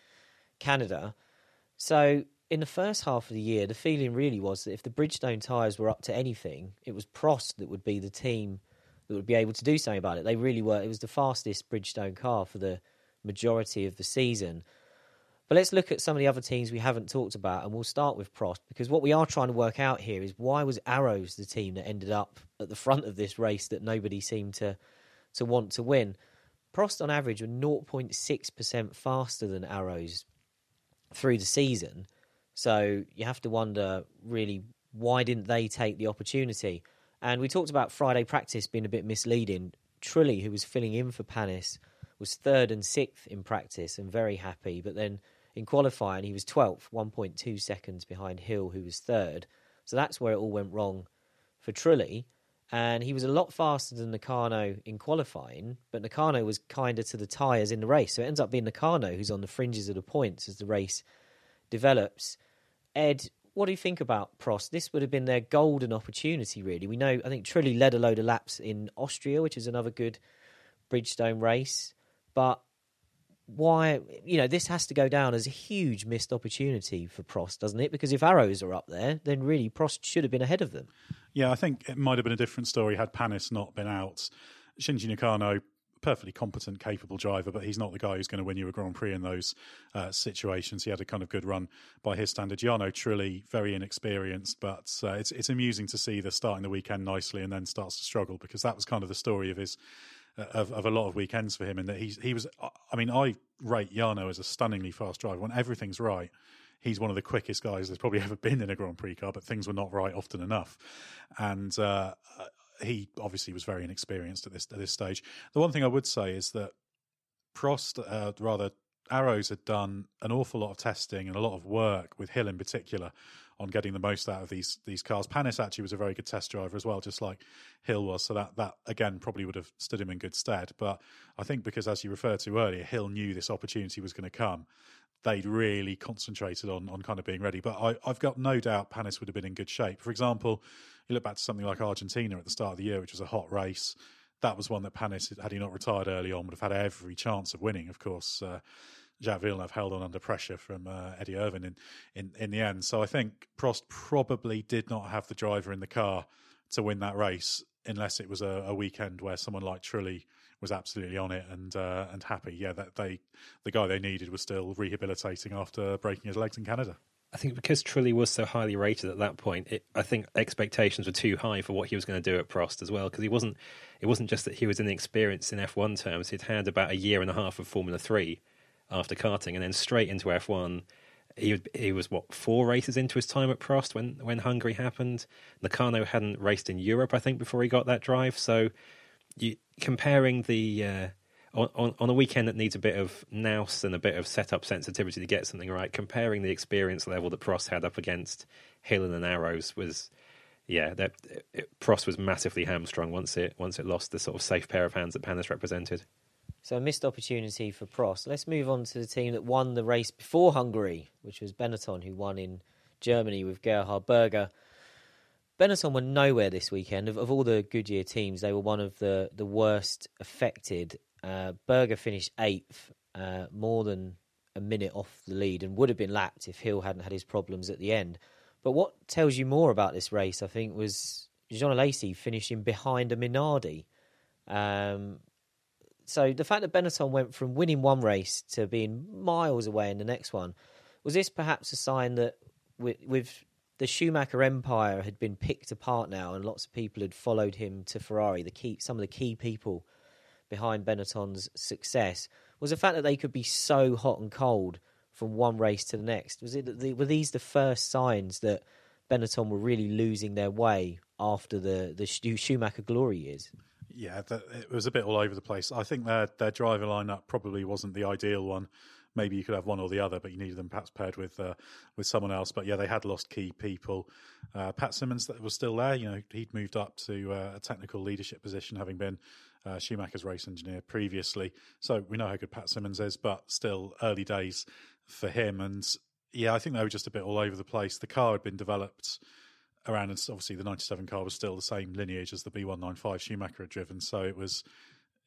Canada. So, in the first half of the year, the feeling really was that if the Bridgestone tyres were up to anything, it was Prost that would be the team that would be able to do something about it. They really were. It was the fastest Bridgestone car for the majority of the season. But let's look at some of the other teams we haven't talked about, and we'll start with Prost because what we are trying to work out here is why was Arrows the team that ended up at the front of this race that nobody seemed to to want to win. Prost on average were 0.6% faster than Arrows through the season. So you have to wonder really why didn't they take the opportunity? And we talked about Friday practice being a bit misleading. Trulli, who was filling in for Panis, was third and sixth in practice and very happy. But then in qualifying, he was 12th, 1.2 seconds behind Hill, who was third. So that's where it all went wrong for Trulli. And he was a lot faster than Nakano in qualifying, but Nakano was kinder to the tyres in the race. So it ends up being Nakano who's on the fringes of the points as the race develops. Ed, what do you think about Prost? This would have been their golden opportunity, really. We know, I think Trulli led a load of laps in Austria, which is another good Bridgestone race. But why, you know, this has to go down as a huge missed opportunity for Prost, doesn't it? Because if Arrows are up there, then really Prost should have been ahead of them.
Yeah, I think it might have been a different story had Panis not been out. Shinji Nakano, perfectly competent, capable driver, but he's not the guy who's going to win you a Grand Prix in those uh, situations. He had a kind of good run by his standard. Jarno Trulli, very inexperienced, but uh, it's it's amusing to see the starting the weekend nicely and then starts to struggle because that was kind of the story of his of, of a lot of weekends for him. And that he's he was. I mean, I rate Jarno as a stunningly fast driver when everything's right. He's one of the quickest guys there's probably <laughs> ever been in a Grand Prix car, but things were not right often enough. And uh, he obviously was very inexperienced at this at this stage. The one thing I would say is that Prost, uh, rather Arrows, had done an awful lot of testing and a lot of work with Hill in particular on getting the most out of these these cars. Panis actually was a very good test driver as well, just like Hill was. So that that again probably would have stood him in good stead. But I think because as you referred to earlier, Hill knew this opportunity was going to come. They'd really concentrated on on kind of being ready. But I, I've got no doubt Panis would have been in good shape. For example, you look back to something like Argentina at the start of the year, which was a hot race. That was one that Panis, had he not retired early on, would have had every chance of winning. Of course, uh, Jacques Villeneuve held on under pressure from uh, Eddie Irvine in, in, in the end. So I think Prost probably did not have the driver in the car to win that race unless it was a, a weekend where someone like Trulli was absolutely on it and uh, and happy. Yeah, that they the guy they needed was still rehabilitating after breaking his legs in Canada.
I think because Trulli was so highly rated at that point, it, I think expectations were too high for what he was going to do at Prost as well. Because he wasn't, it wasn't just that he was inexperienced in F1 terms. He'd had about a year and a half of Formula Three after karting, and then straight into F1. He he was what four races into his time at Prost when when Hungary happened. Nakano hadn't raced in Europe, I think, before he got that drive. So, you, comparing the uh, on, on, on a weekend that needs a bit of nous and a bit of setup sensitivity to get something right, comparing the experience level that Prost had up against Hill and Arrows was, yeah, that it, Prost was massively hamstrung once it once it lost the sort of safe pair of hands that Panis represented.
So a missed opportunity for Prost. Let's move on to the team that won the race before Hungary, which was Benetton, who won in Germany with Gerhard Berger. Benetton were nowhere this weekend. Of, of all the Goodyear teams, they were one of the, the worst affected uh, Berger finished eighth, uh, more than a minute off the lead, and would have been lapped if Hill hadn't had his problems at the end. But what tells you more about this race, I think, was Jean Alesi finishing behind a Minardi. Um, so the fact that Benetton went from winning one race to being miles away in the next one, was this perhaps a sign that with, with the Schumacher empire had been picked apart now, and lots of people had followed him to Ferrari. The key, some of the key people behind Benetton's success was the fact that they could be so hot and cold from one race to the next. Was it were these the first signs that Benetton were really losing their way after the the Schumacher glory years?
Yeah, it was a bit all over the place. I think their their driver lineup probably wasn't the ideal one. Maybe you could have one or the other, but you needed them perhaps paired with uh, with someone else. But yeah, they had lost key people. Uh, Pat Symonds that was still there. You know, he'd moved up to uh, a technical leadership position, having been uh, Schumacher's race engineer previously. So we know how good Pat Symonds is, but still early days for him. And yeah, I think they were just a bit all over the place. The car had been developed around, and obviously the 97 car was still the same lineage as the B195 Schumacher had driven. So it was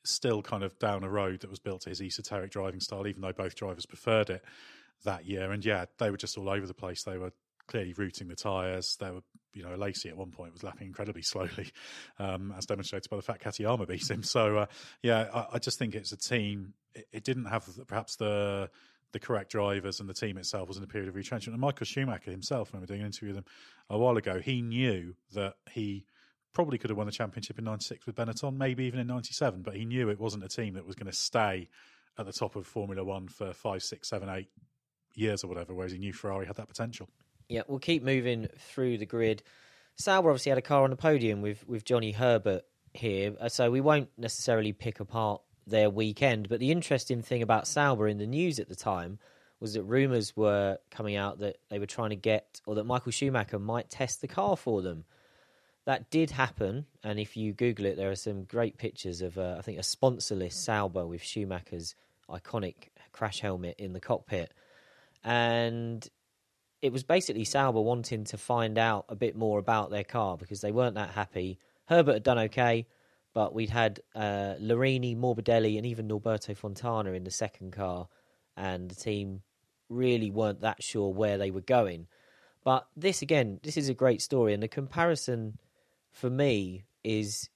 still kind of down a road that was built to his esoteric driving style, even though both drivers preferred it that year. And yeah, they were just all over the place. They were clearly routing the tyres. They were, you know, Alesi at one point was lapping incredibly slowly, um, as demonstrated by the fact Katayama beat him. So, uh, yeah, I, I, just think it's a team. It, it, didn't have perhaps the the correct drivers and the team itself was in a period of retrenchment. And Michael Schumacher himself, when we were doing an interview with him a while ago, he knew that he probably could have won the championship in 96 with Benetton, maybe even in 97, but he knew it wasn't a team that was going to stay at the top of Formula One for five, six, seven, eight years or whatever, whereas he knew Ferrari had that potential.
Yeah, we'll keep moving through the grid. Sauber obviously had a car on the podium with, with Johnny Herbert here, uh, so we won't necessarily pick apart their weekend. But the interesting thing about Sauber in the news at the time was that rumours were coming out that they were trying to get, or that Michael Schumacher might test the car for them. That did happen, and if you Google it, there are some great pictures of, uh, I think, a sponsorless Sauber with Schumacher's iconic crash helmet in the cockpit. And it was basically Sauber wanting to find out a bit more about their car because they weren't that happy. Herbert had done okay, but we'd had uh, Larini, Morbidelli, and even Norberto Fontana in the second car, and the team really weren't that sure where they were going. But this again, this is a great story, and the comparison for me is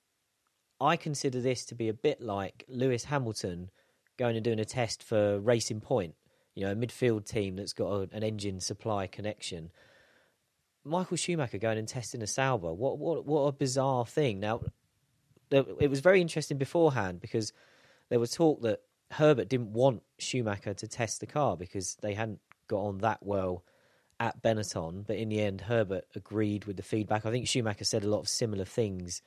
I consider this to be a bit like Lewis Hamilton going and doing a test for Racing Point, you know, a midfield team that's got a, an engine supply connection. Michael Schumacher going and testing a Sauber. What what what a bizarre thing. Now it was very interesting beforehand because there was talk that Herbert didn't want Schumacher to test the car because they hadn't got on that well at Benetton. But in the end, Herbert agreed with the feedback. I think Schumacher said a lot of similar things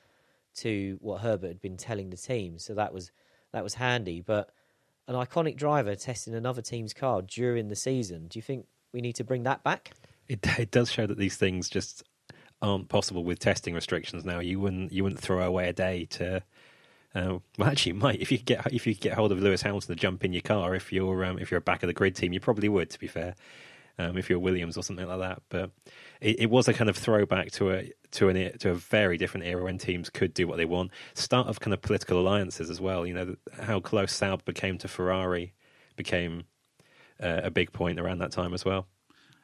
to what Herbert had been telling the team, so that was that was handy. But an iconic driver testing another team's car during the season, do you think we need to bring that back?
It, <laughs> it does show that these things just aren't possible with testing restrictions now. You wouldn't you wouldn't throw away a day to. Uh, well, actually, you might if you get if you get hold of Lewis Hamilton to jump in your car. If you're um, if you're a back of the grid team, you probably would. To be fair, um, if you're Williams or something like that. But it, it, was a kind of throwback to a to an to a very different era when teams could do what they want. Start of kind of political alliances as well. You know how close Sauber became to Ferrari became uh, a big point around that time as well.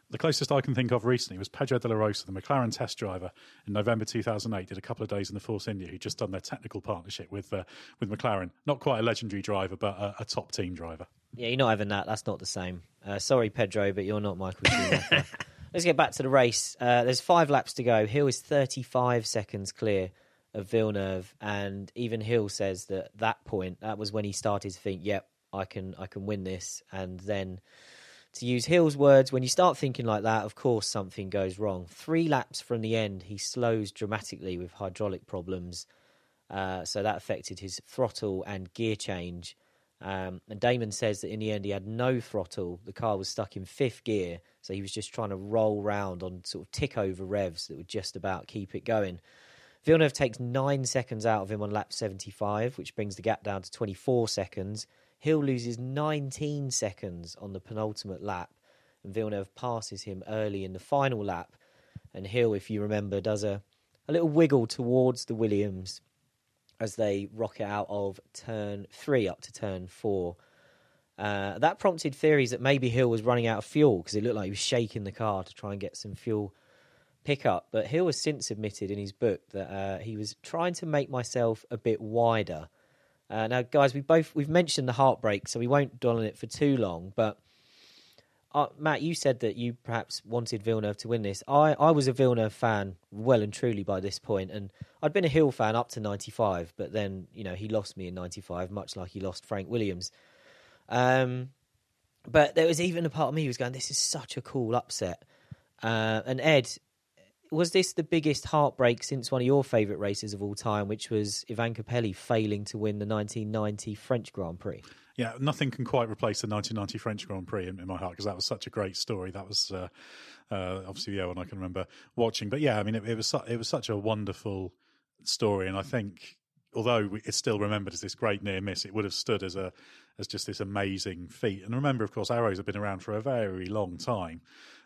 The closest I can think of recently was Pedro de la Rosa, the McLaren test driver in November 2008, did a couple of days in the Force India, who'd just done their technical partnership with uh, with McLaren. Not quite a legendary driver, but a, a, top team driver.
Yeah, you're not having that. That's not the same. Uh, sorry, Pedro, but you're not Michael Schumacher. <laughs> Let's get back to the race. Uh, there's five laps to go. Hill is 35 seconds clear of Villeneuve, and even Hill says that that point, that was when he started to think, "Yep, I can, I can win this," and then to use Hill's words, when you start thinking like that, of course something goes wrong. Three laps from the end, he slows dramatically with hydraulic problems. Uh, so that affected his throttle and gear change. Um, and Damon says that in the end he had no throttle. The car was stuck in fifth gear, so he was just trying to roll round on sort of tick over revs that would just about keep it going. Villeneuve takes nine seconds out of him on lap 75, which brings the gap down to 24 seconds. Hill loses 19 seconds on the penultimate lap, and Villeneuve passes him early in the final lap. And Hill, if you remember, does a, a little wiggle towards the Williams as they rocket out of turn three up to turn four. Uh, that prompted theories that maybe Hill was running out of fuel because it looked like he was shaking the car to try and get some fuel pickup. But Hill has since admitted in his book that uh, he was trying to make myself a bit wider uh, now, guys, we both we've mentioned the heartbreak, so we won't dwell on it for too long. But uh, Matt, you said that you perhaps wanted Villeneuve to win this. I, I was a Villeneuve fan well and truly by this point, and I'd been a Hill fan up to '95, but then you know he lost me in '95, much like he lost Frank Williams. Um, but there was even a part of me who was going, "This is such a cool upset." Uh, and Ed, was this the biggest heartbreak since one of your favourite races of all time, which was Ivan Capelli failing to win the 1990 French Grand Prix?
Yeah, nothing can quite replace the 1990 French Grand Prix in, in my heart because that was such a great story. That was uh, uh, obviously the yeah one I can remember watching. But yeah, I mean it, it was su- it was such a wonderful story, and I think although it's still remembered as this great near miss, it would have stood as a as just this amazing feat. And remember, of course, Arrows have been around for a very long time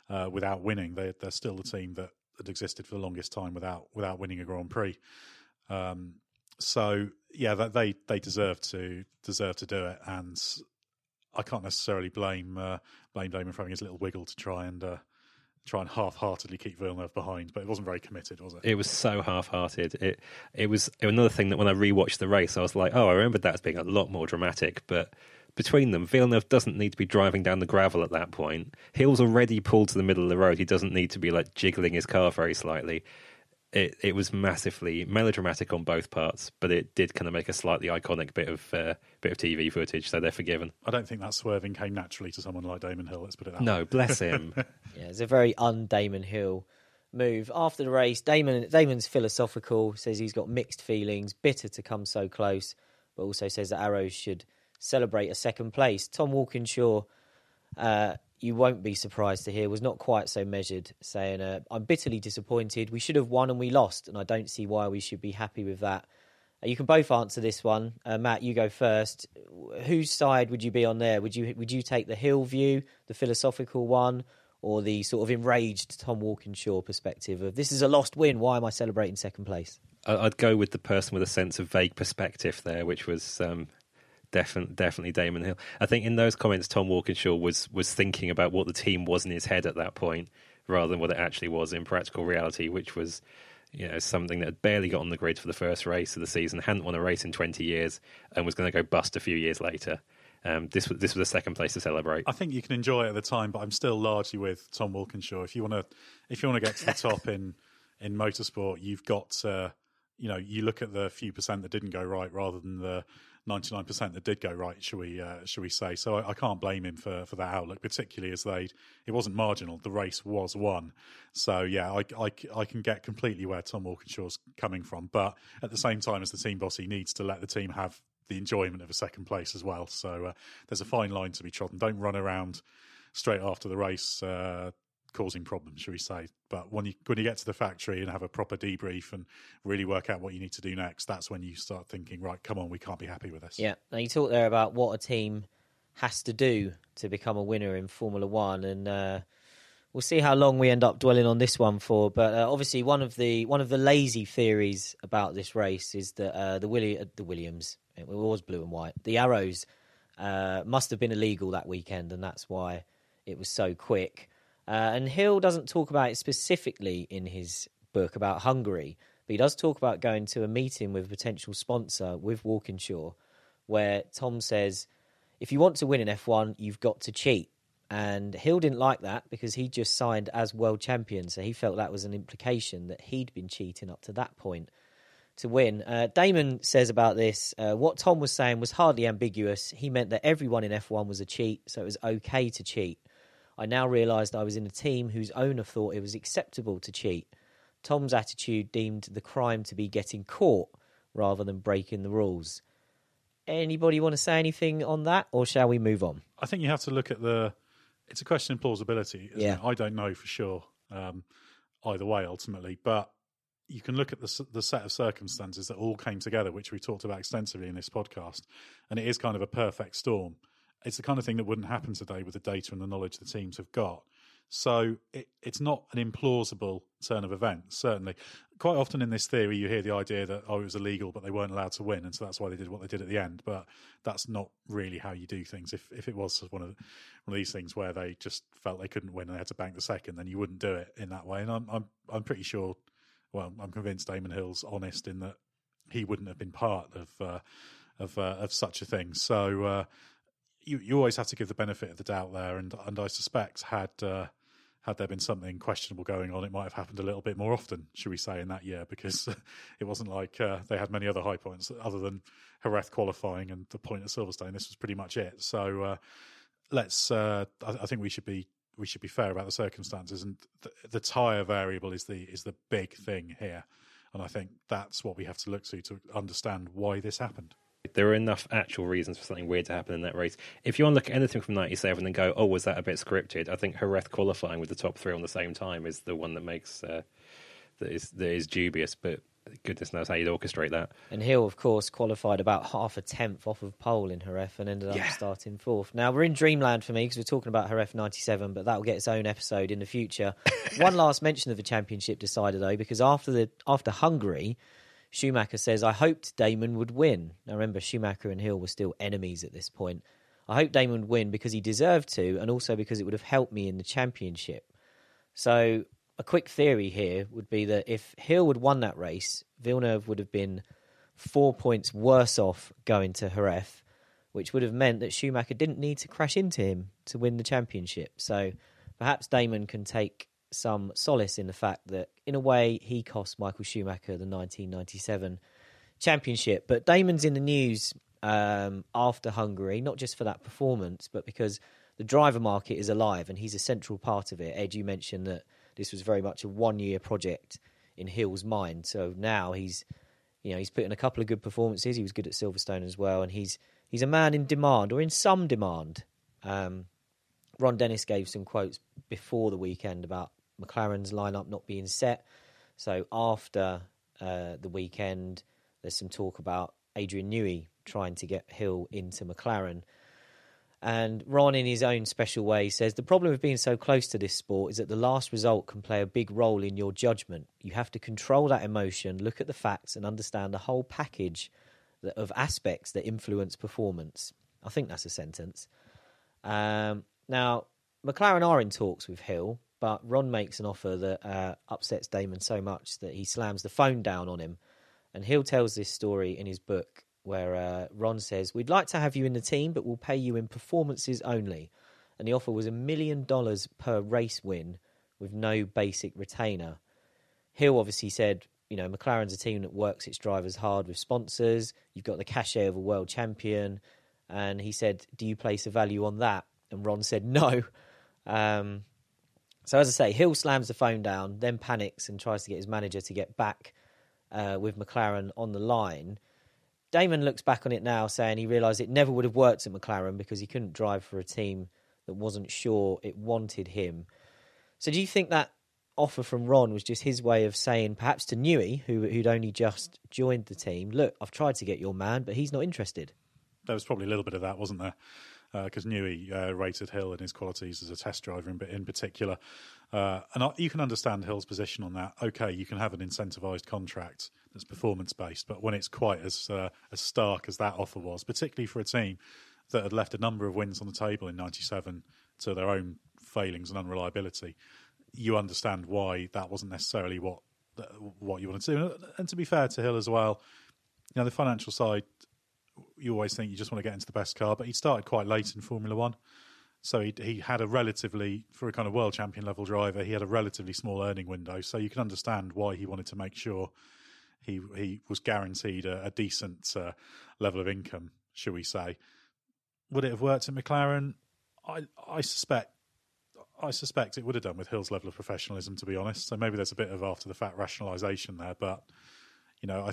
uh, without winning. They, they're still the team that had existed for the longest time without without winning a Grand Prix. Um, so yeah, they they deserve to deserve to do it, and I can't necessarily blame uh, blame Damon for having his little wiggle to try and uh, try and half-heartedly keep Villeneuve behind, but it wasn't very committed, was it?
It was so half-hearted. It it was another thing that when I rewatched the race, I was like, oh, I remembered that as being a lot more dramatic, but between them, Villeneuve doesn't need to be driving down the gravel at that point. Hill's already pulled to the middle of the road. He doesn't need to be like jiggling his car very slightly. It it was massively melodramatic on both parts, but it did kind of make a slightly iconic bit of uh, bit of TV footage, so they're forgiven.
I don't think that swerving came naturally to someone like Damon Hill. Let's put it that way.
No, bless <laughs> him.
Yeah, it's a very un Damon Hill move. After the race, Damon Damon's philosophical, says he's got mixed feelings, bitter to come so close, but also says that Arrows should celebrate a second place. Tom Walkinshaw, uh, you won't be surprised to hear, was not quite so measured, saying, uh, I'm bitterly disappointed. We should have won and we lost, and I don't see why we should be happy with that. Uh, you can both answer this one. Uh, Matt, you go first. Whose side would you be on there? Would you would you take the Hill view, the philosophical one, or the sort of enraged Tom Walkinshaw perspective of this is a lost win? Why am I celebrating second place?
I'd go with the person with a sense of vague perspective there, which was um, definitely definitely Damon Hill. I think in those comments, Tom Walkinshaw was was thinking about what the team was in his head at that point, rather than what it actually was in practical reality, which was you know something that had barely got on the grid for the first race of the season, hadn't won a race in twenty years, and was going to go bust a few years later. Um, this was this was a second place to celebrate.
I think you can enjoy it at the time, but I'm still largely with Tom Walkinshaw. If you want to, if you want to get to the <laughs> top in in motorsport, you've got, uh, you know, you look at the few percent that didn't go right rather than the 99 percent that did go right. Should we, uh, should we say? So I, I can't blame him for for that outlook, particularly as they it wasn't marginal. The race was won. So yeah, I, I, I can get completely where Tom Walkinshaw's coming from, but at the same time, as the team boss, he needs to let the team have the enjoyment of a second place as well. So uh, there's a fine line to be trodden. Don't run around straight after the race uh, causing problems, shall we say? But when you when you get to the factory and have a proper debrief and really work out what you need to do next, that's when you start thinking, right, come on, we can't be happy with this.
Yeah. Now you talked there about what a team has to do to become a winner in Formula One, and uh, we'll see how long we end up dwelling on this one for. But uh, obviously, one of the one of the lazy theories about this race is that uh, the Willi- uh, the Williams it was blue and white. The arrows uh, must have been illegal that weekend, and that's why it was so quick. Uh, and Hill doesn't talk about it specifically in his book about Hungary, but he does talk about going to a meeting with a potential sponsor with Walkinshaw, where Tom says, if you want to win in F1, you've got to cheat. And Hill didn't like that because he just signed as world champion, so he felt that was an implication that he'd been cheating up to that point to win. Uh, Damon says about this uh, what Tom was saying was hardly ambiguous. He meant that everyone in F1 was a cheat, so it was okay to cheat. I now realised I was in a team whose owner thought it was acceptable to cheat. Tom's attitude deemed the crime to be getting caught rather than breaking the rules. Anybody want to say anything on that, or shall we move on?
I think you have to look at the. It's a question of plausibility.
Yeah.
it? I don't know for sure um, either way ultimately, but you can look at the the set of circumstances that all came together, which we talked about extensively in this podcast, and it is kind of a perfect storm. It's the kind of thing that wouldn't happen today with the data and the knowledge the teams have got. So it, it's not an implausible turn of events. Certainly, quite often in this theory, you hear the idea that oh, it was illegal, but they weren't allowed to win, and so that's why they did what they did at the end. But that's not really how you do things. If if it was one of one of these things where they just felt they couldn't win and they had to bank the second, then you wouldn't do it in that way. And I'm I'm I'm pretty sure. Well, I'm convinced Damon Hill's honest in that he wouldn't have been part of uh, of uh, of such a thing. So uh, you you always have to give the benefit of the doubt there, and and I suspect had uh, had there been something questionable going on, it might have happened a little bit more often, should we say, in that year, because <laughs> it wasn't like uh, they had many other high points other than Jerez qualifying and the point at Silverstone. This was pretty much it. So uh, let's. Uh, I, I think we should be we should be fair about the circumstances, and the, the tire variable is the is the big thing here, and I think that's what we have to look to to understand why this happened.
There are enough actual reasons for something weird to happen in that race. If you want to look at anything from '97 and go, "Oh, was that a bit scripted?" I think Jerez qualifying with the top three on the same time is the one that makes uh, that is that is dubious. But goodness knows how you'd orchestrate that.
And Hill, of course, qualified about half a tenth off of pole in Jerez and ended up
Yeah.
starting fourth. Now, we're in dreamland for me because we're talking about Jerez 97, but that will get its own episode in the future. <laughs> One last mention of the championship decider, though, because after the after Hungary, Schumacher says, I hoped Damon would win. Now, remember, Schumacher and Hill were still enemies at this point. I hope Damon would win because he deserved to, and also because it would have helped me in the championship. So, a quick theory here would be that if Hill had won that race, Villeneuve would have been four points worse off going to Jerez, which would have meant that Schumacher didn't need to crash into him to win the championship. So perhaps Damon can take some solace in the fact that, in a way, he cost Michael Schumacher the 1997 championship. But Damon's in the news um, after Hungary, not just for that performance, but because the driver market is alive and he's a central part of it. Ed, you mentioned that this was very much a one year project in Hill's mind. So now he's, you know, he's put in a couple of good performances. He was good at Silverstone as well, and he's he's a man in demand or in some demand. Um, Ron Dennis gave some quotes before the weekend about McLaren's lineup not being set. So after uh, the weekend, there's some talk about Adrian Newey trying to get Hill into McLaren. And Ron, in his own special way, says the problem of being so close to this sport is that the last result can play a big role in your judgment. You have to control that emotion, look at the facts, and understand the whole package of aspects that influence performance. I think that's a sentence. Um, now, McLaren are in talks with Hill, but Ron makes an offer that uh, upsets Damon so much that he slams the phone down on him. And Hill tells this story in his book where uh, Ron says, We'd like to have you in the team, but we'll pay you in performances only. And the offer was a million dollars per race win with no basic retainer. Hill obviously said, you know, McLaren's a team that works its drivers hard with sponsors. You've got the cachet of a world champion. And he said, Do you place a value on that? And Ron said, No. Um, so, as I say, Hill slams the phone down, then panics and tries to get his manager to get back uh, with McLaren on the line. Damon looks back on it now saying he realised it never would have worked at McLaren because he couldn't drive for a team that wasn't sure it wanted him. So do you think that offer from Ron was just his way of saying, perhaps to Newey, who, who'd only just joined the team, look, I've tried to get your man, but he's not interested?
There was probably a little bit of that, wasn't there? Because uh, Newey uh, rated Hill and his qualities as a test driver in, in particular. Uh, and I, you can understand Hill's position on that. Okay, you can have an incentivised contract that's performance based, but when it's quite as uh, as stark as that offer was, particularly for a team that had left a number of wins on the table in '97 to their own failings and unreliability, you understand why that wasn't necessarily what what you wanted to do. And to be fair to Hill as well, you know the financial side, you always think you just want to get into the best car, but he started quite late in Formula One. So he he had a relatively for a kind of world champion level driver, he had a relatively small earning window. So you can understand why he wanted to make sure he he was guaranteed a, a decent uh, level of income, shall we say? Would it have worked at McLaren? I I suspect I suspect it would have done with Hill's level of professionalism, to be honest. So maybe there's a bit of after the fact rationalisation there, but you know, I,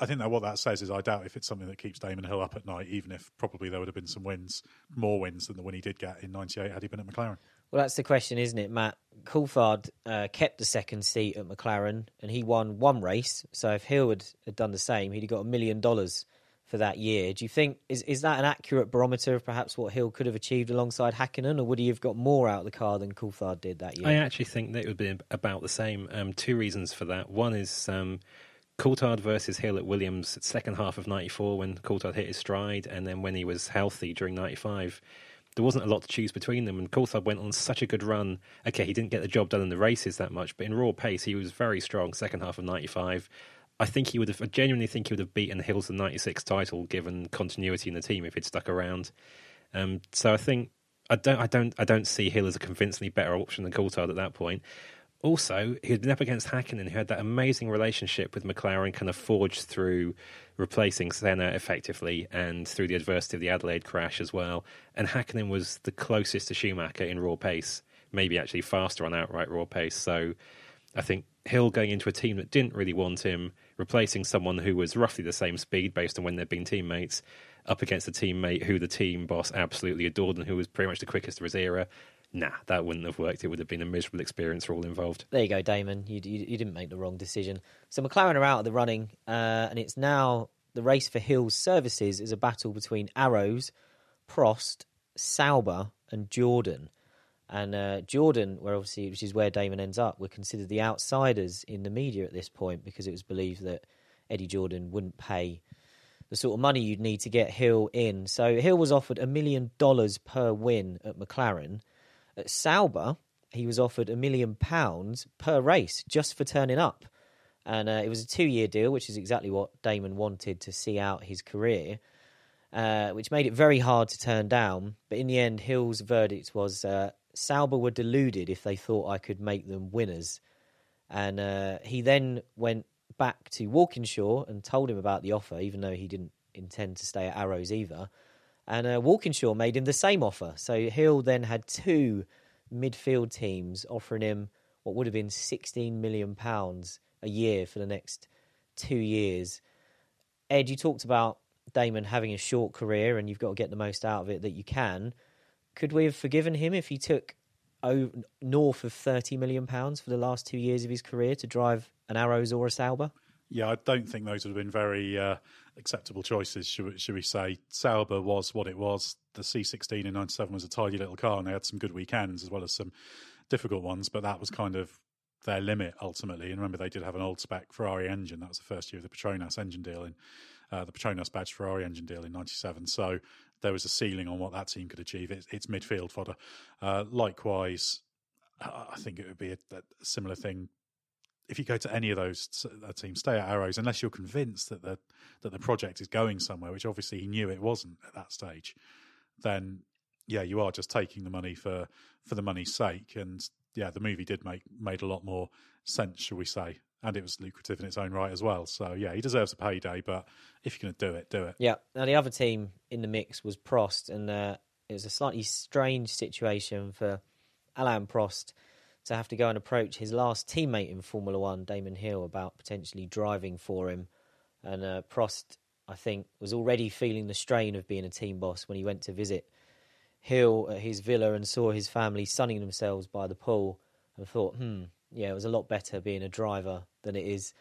I think that what that says is I doubt if it's something that keeps Damon Hill up at night, even if probably there would have been some wins, more wins than the win he did get in '98 had he been at McLaren.
Well, that's the question, isn't it, Matt? Coulthard uh, kept the second seat at McLaren, and he won one race. So if Hill had, had done the same, he'd have got a million dollars for that year. Do you think is is that an accurate barometer of perhaps what Hill could have achieved alongside Hakkinen, or would he have got more out of the car than Coulthard did that year?
I actually think that it would be about the same. Um, two reasons for that. One is um, Coulthard versus Hill at Williams, second half of '94 when Coulthard hit his stride, and then when he was healthy during '95. There wasn't a lot to choose between them, and Coulthard went on such a good run. Okay, he didn't get the job done in the races that much, but in raw pace, he was very strong. Second half of '95, I think he would have. I genuinely think he would have beaten Hill's the '96 title, given continuity in the team if he'd stuck around. Um, so I think I don't, I don't, I don't see Hill as a convincingly better option than Coulthard at that point. Also, he had been up against Hakkinen, who had that amazing relationship with McLaren, kind of forged through replacing Senna effectively and through the adversity of the Adelaide crash as well. And Hakkinen was the closest to Schumacher in raw pace, maybe actually faster on outright raw pace. So I think Hill going into a team that didn't really want him, replacing someone who was roughly the same speed based on when they'd been teammates, up against a teammate who the team boss absolutely adored and who was pretty much the quickest of his era nah, that wouldn't have worked. It would have been a miserable experience for all involved.
There you go, Damon. You, you, you didn't make the wrong decision. So McLaren are out of the running, uh, and it's now the race for Hill's services is a battle between Arrows, Prost, Sauber, and Jordan. And uh, Jordan, where obviously, which is where Damon ends up, were considered the outsiders in the media at this point because it was believed that Eddie Jordan wouldn't pay the sort of money you'd need to get Hill in. So Hill was offered a million dollars per win at McLaren. At Sauber, he was offered a million pounds per race just for turning up. And uh, it was a two year deal, which is exactly what Damon wanted to see out his career. uh, which made it very hard to turn down. But in the end, Hill's verdict was uh, Sauber were deluded if they thought I could make them winners. And uh, he then went back to Walkinshaw and told him about the offer, even though he didn't intend to stay at Arrows either. And uh, Walkinshaw made him the same offer. So Hill then had two midfield teams offering him what would have been £16 million a year for the next two years. Ed, you talked about Damon having a short career and you've got to get the most out of it that you can. Could we have forgiven him if he took north of thirty million pounds for the last two years of his career to drive an Arrows or a Sauber?
Yeah, I don't think those would have been very uh, acceptable choices. Should we, should we say Sauber was what it was? The C16 in '97 was a tidy little car, and they had some good weekends as well as some difficult ones. But that was kind of their limit ultimately. And remember, they did have an old spec Ferrari engine. That was the first year of the Petronas engine deal in uh, the Petronas badge Ferrari engine deal in '97. So there was a ceiling on what that team could achieve. It's, it's midfield fodder. Uh, likewise, I think it would be a, a, similar thing. If you go to any of those uh, teams, stay at Arrows, unless you're convinced that the that the project is going somewhere, which obviously he knew it wasn't at that stage. Then, yeah, you are just taking the money for for the money's sake. And yeah, the movie did make made a lot more sense, shall we say, and it was lucrative in its own right as well. So yeah, he deserves a payday, but if you're going to do it, do it.
Yeah. Now the other team in the mix was Prost, and uh, it was a slightly strange situation for Alain Prost to have to go and approach his last teammate in Formula One, Damon Hill, about potentially driving for him. And uh, Prost, I think, was already feeling the strain of being a team boss when he went to visit Hill at his villa and saw his family sunning themselves by the pool, and thought, hmm, yeah, it was a lot better being a driver than it is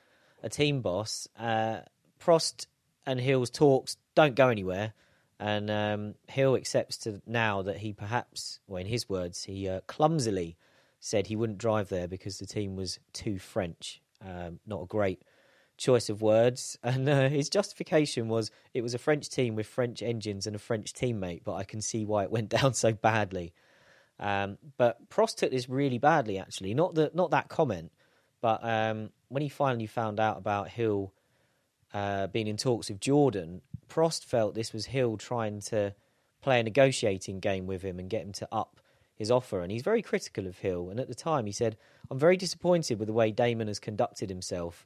a team boss. Uh, Prost and Hill's talks don't go anywhere, and um, Hill accepts to now that he perhaps, well, in his words, he uh, clumsily said he wouldn't drive there because the team was too French. Um, not a great choice of words. <laughs> And uh, his justification was it was a French team with French engines and a French teammate, but I can see why it went <laughs> down so badly. Um, but Prost took this really badly, actually. Not that not that comment, but um, when he finally found out about Hill uh, being in talks with Jordan, Prost felt this was Hill trying to play a negotiating game with him and get him to up his offer. And he's very critical of Hill. And at the time, he said, "I'm very disappointed with the way Damon has conducted himself.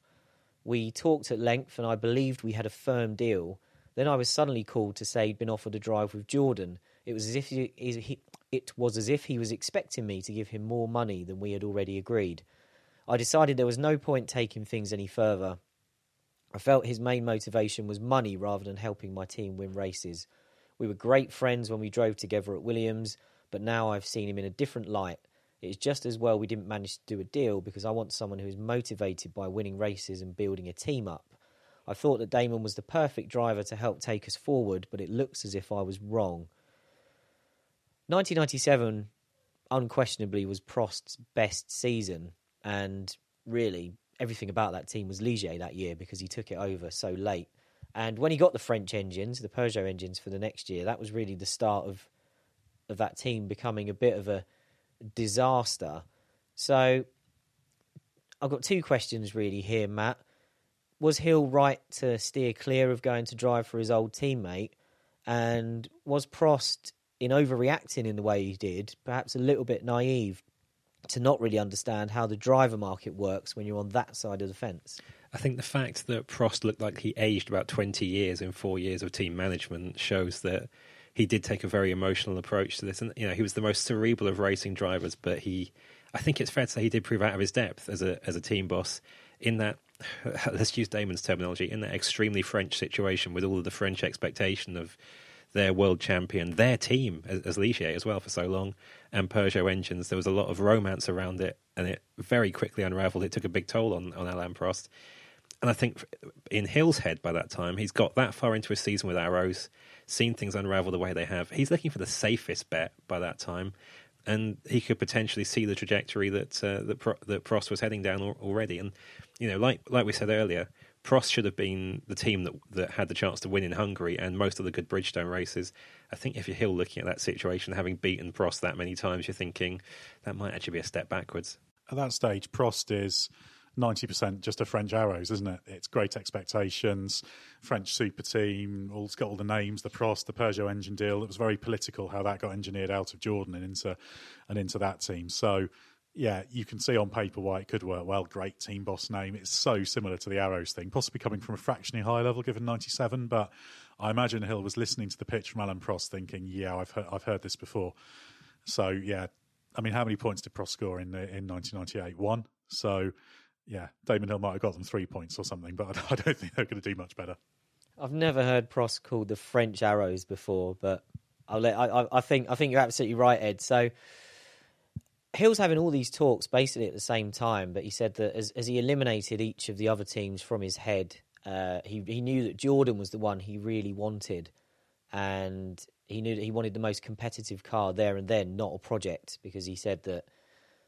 We talked at length, and I believed we had a firm deal." Then I was suddenly called to say he'd been offered a drive with Jordan. It was as if he, he, it was as if he was expecting me to give him more money than we had already agreed. I decided there was no point taking things any further. I felt his main motivation was money rather than helping my team win races. We were great friends when we drove together at Williams, but now I've seen him in a different light. It is just as well we didn't manage to do a deal because I want someone who is motivated by winning races and building a team up. I thought that Damon was the perfect driver to help take us forward, but it looks as if I was wrong. 1997 unquestionably was Prost's best season, and really everything about that team was Ligier that year because he took it over so late. And when he got the French engines, the Peugeot engines for the next year, that was really the start of of that team becoming a bit of a disaster. So I've got two questions really here, Matt. Was Hill right to steer clear of going to drive for his old teammate? And was Prost in overreacting in the way he did, perhaps a little bit naive to not really understand how the driver market works when you're on that side of the fence.
I think the fact that Prost looked like he aged about 20 years in four years of team management shows that he did take a very emotional approach to this. And, you know, he was the most cerebral of racing drivers, but he, I think it's fair to say he did prove out of his depth as a, as a team boss in that, <laughs> let's use Damon's terminology, in that extremely French situation with all of the French expectation of their world champion, their team as, as Ligier as well for so long, and Peugeot engines. There was a lot of romance around it, and it very quickly unravelled. It took a big toll on, on Alain Prost. And I think in Hill's head by that time, he's got that far into his season with Arrows, seen things unravel the way they have. He's looking for the safest bet by that time, and he could potentially see the trajectory that uh, that, Pro- that Prost was heading down already. And you know, like like we said earlier, Prost should have been the team that that had the chance to win in Hungary and most of the good Bridgestone races. I think if you're Hill looking at that situation, having beaten Prost that many times, you're thinking that might actually be a step backwards.
At that stage, Prost is 90% just a French arrows, isn't it? It's great expectations, French super team, all, it's got all the names, the Prost, the Peugeot engine deal. It was very political how that got engineered out of Jordan and into and into that team. So yeah, you can see on paper why it could work well. Great team boss name. It's so similar to the Arrows thing, possibly coming from a fractionally higher level given 97. But I imagine Hill was listening to the pitch from Alain Prost thinking, yeah, I've heard, I've heard this before. So, yeah, I mean, how many points did Prost score in, in 1998? One. So, yeah, Damon Hill might have got them three points or something, but <laughs> I don't think they're going to do much better.
I've never heard Prost called the French Arrows before, but I'll let, I, I think I think you're absolutely right, Edd. So Hill's having all these talks basically at the same time, but he said that as, as he eliminated each of the other teams from his head, uh, he he knew that Jordan was the one he really wanted, and he knew that he wanted the most competitive car there and then, not a project, because he said that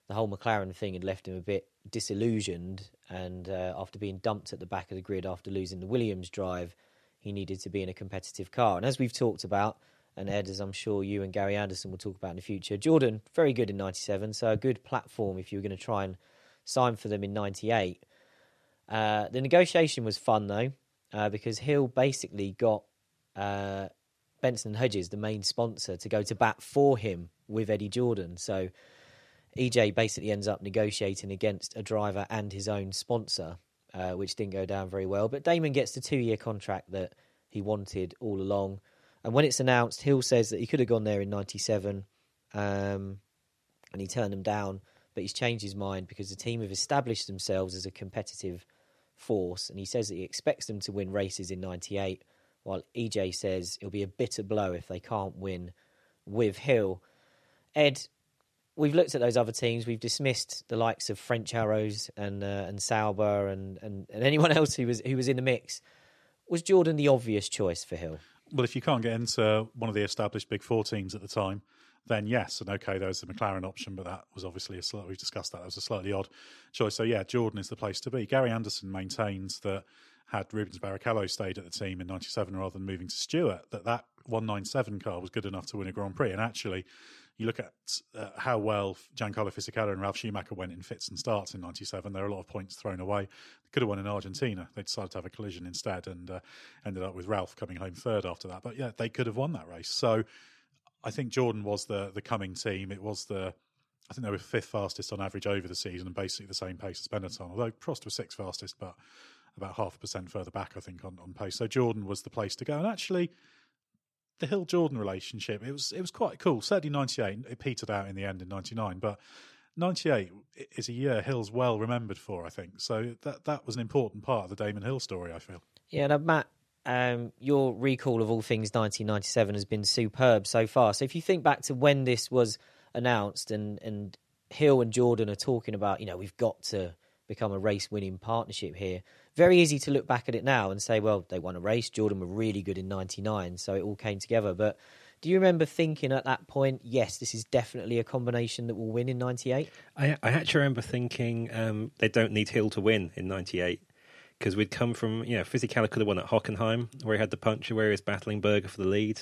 the whole McLaren thing had left him a bit disillusioned, and uh, after being dumped at the back of the grid after losing the Williams drive, he needed to be in a competitive car. And as we've talked about, and Edd, as I'm sure you and Gary Anderson will talk about in the future. Jordan, very good in 97, so a good platform if you were going to try and sign for them in 98. Uh, the negotiation was fun, though, uh, because Hill basically got uh, Benson and Hedges, the main sponsor, to go to bat for him with Eddie Jordan. So EJ basically ends up negotiating against a driver and his own sponsor, uh, which didn't go down very well. But Damon gets the two year contract that he wanted all along. And when it's announced, Hill says that he could have gone there in '97, um, and he turned them down. But he's changed his mind because the team have established themselves as a competitive force, and he says that he expects them to win races in '98. While EJ says it'll be a bitter blow if they can't win with Hill. Ed, we've looked at those other teams. We've dismissed the likes of French Arrows and uh, and Sauber and, and, and anyone <laughs> else who was who was in the mix. Was Jordan the obvious choice for Hill?
Well, if you can't get into one of the established Big Four teams at the time, then yes, and okay, there's the McLaren option, but that was obviously a slightly, we've discussed that. That was a slightly odd choice. So yeah, Jordan is the place to be. Gary Anderson maintains that had Rubens Barrichello stayed at the team in '97 rather than moving to Stewart, that that 197 car was good enough to win a Grand Prix. And actually, you look at uh, how well Giancarlo Fisichella and Ralf Schumacher went in fits and starts in '97. There are a lot of points thrown away. They could have won in Argentina. They decided to have a collision instead, and uh, ended up with Ralf coming home third after that. But yeah, they could have won that race. So I think Jordan was the the coming team. It was the I think they were fifth fastest on average over the season, and basically the same pace as Benetton. Although Prost was sixth fastest, but about half a percent further back, I think, on, on pace. So Jordan was the place to go. And actually, the Hill Jordan relationship, it was it was quite cool. Certainly ninety eight, it petered out in the end in ninety nine, but ninety eight is a year Hill's well remembered for, I think. So that that was an important part of the Damon Hill story, I feel.
Yeah, and Matt, um, your recall of all things 1997 has been superb so far. So if you think back to when this was announced and, and Hill and Jordan are talking about, you know, we've got to become a race winning partnership here. Very easy to look back at it now and say, well, they won a race. Jordan were really good in 99, so it all came together. But do you remember thinking at that point, yes, this is definitely a combination that will win in 98?
I, I actually remember thinking um, they don't need Hill to win in 98 because we'd come from, you know, Fisichella could have won at Hockenheim where he had the puncher where he was battling Berger for the lead.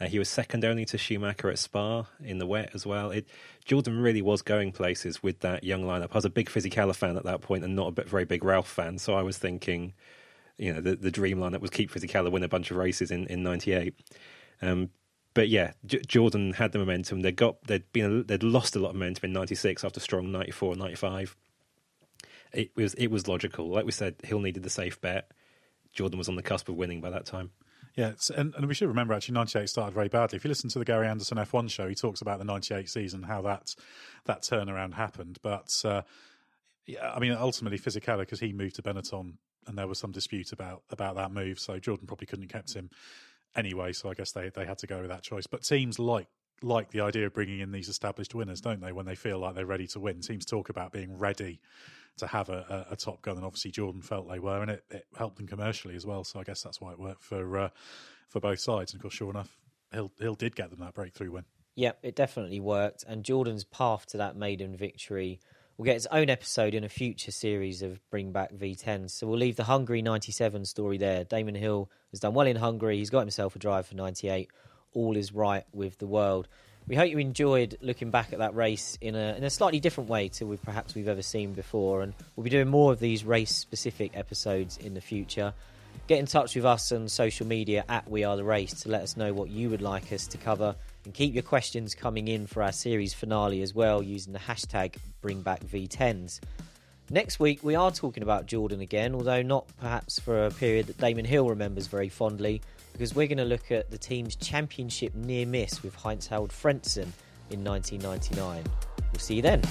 Uh, he was second only to Schumacher at Spa in the wet as well. It, Jordan really was going places with that young lineup. I was a big Fisichella fan at that point and not a bit, very big Ralf fan, so I was thinking, you know, the, the dream lineup was keep Fisichella win a bunch of races in in '98. Um, but yeah, J- Jordan had the momentum. They got they'd been they'd lost a lot of momentum in '96 after strong '94 and '95. It was it was logical. Like we said, Hill needed the safe bet. Jordan was on the cusp of winning by that time.
Yeah, and, and we should remember actually, '98 started very badly. If you listen to the Gary Anderson F1 show, he talks about the '98 season, how that that turnaround happened. But uh, yeah, I mean, ultimately, Fisichella because he moved to Benetton, and there was some dispute about about that move. So Jordan probably couldn't have kept him anyway. So I guess they they had to go with that choice. But teams like like the idea of bringing in these established winners, don't they? When they feel like they're ready to win, teams talk about being ready to have a, a, a, top gun, and obviously Jordan felt they were, and it, it, helped them commercially as well. So I guess that's why it worked for uh, for both sides. And of course, sure enough, Hill Hill did get them that breakthrough win.
Yep, it definitely worked. And Jordan's path to that maiden victory will get its own episode in a future series of Bring Back V10. So we'll leave the Hungary 97 story there. Damon Hill has done well in Hungary. He's got himself a drive for 98. All is right with the world. We hope you enjoyed looking back at that race in a in a slightly different way to we perhaps we've ever seen before, and we'll be doing more of these race specific episodes in the future. Get in touch with us on social media at We Are the Race to let us know what you would like us to cover, and keep your questions coming in for our series finale as well using the hashtag BringBackV10s. Next week we are talking about Jordan again, although not perhaps for a period that Damon Hill remembers very fondly because we're going to look at the team's championship near miss with Heinz-Harald Frentzen in 1999. We'll see you then.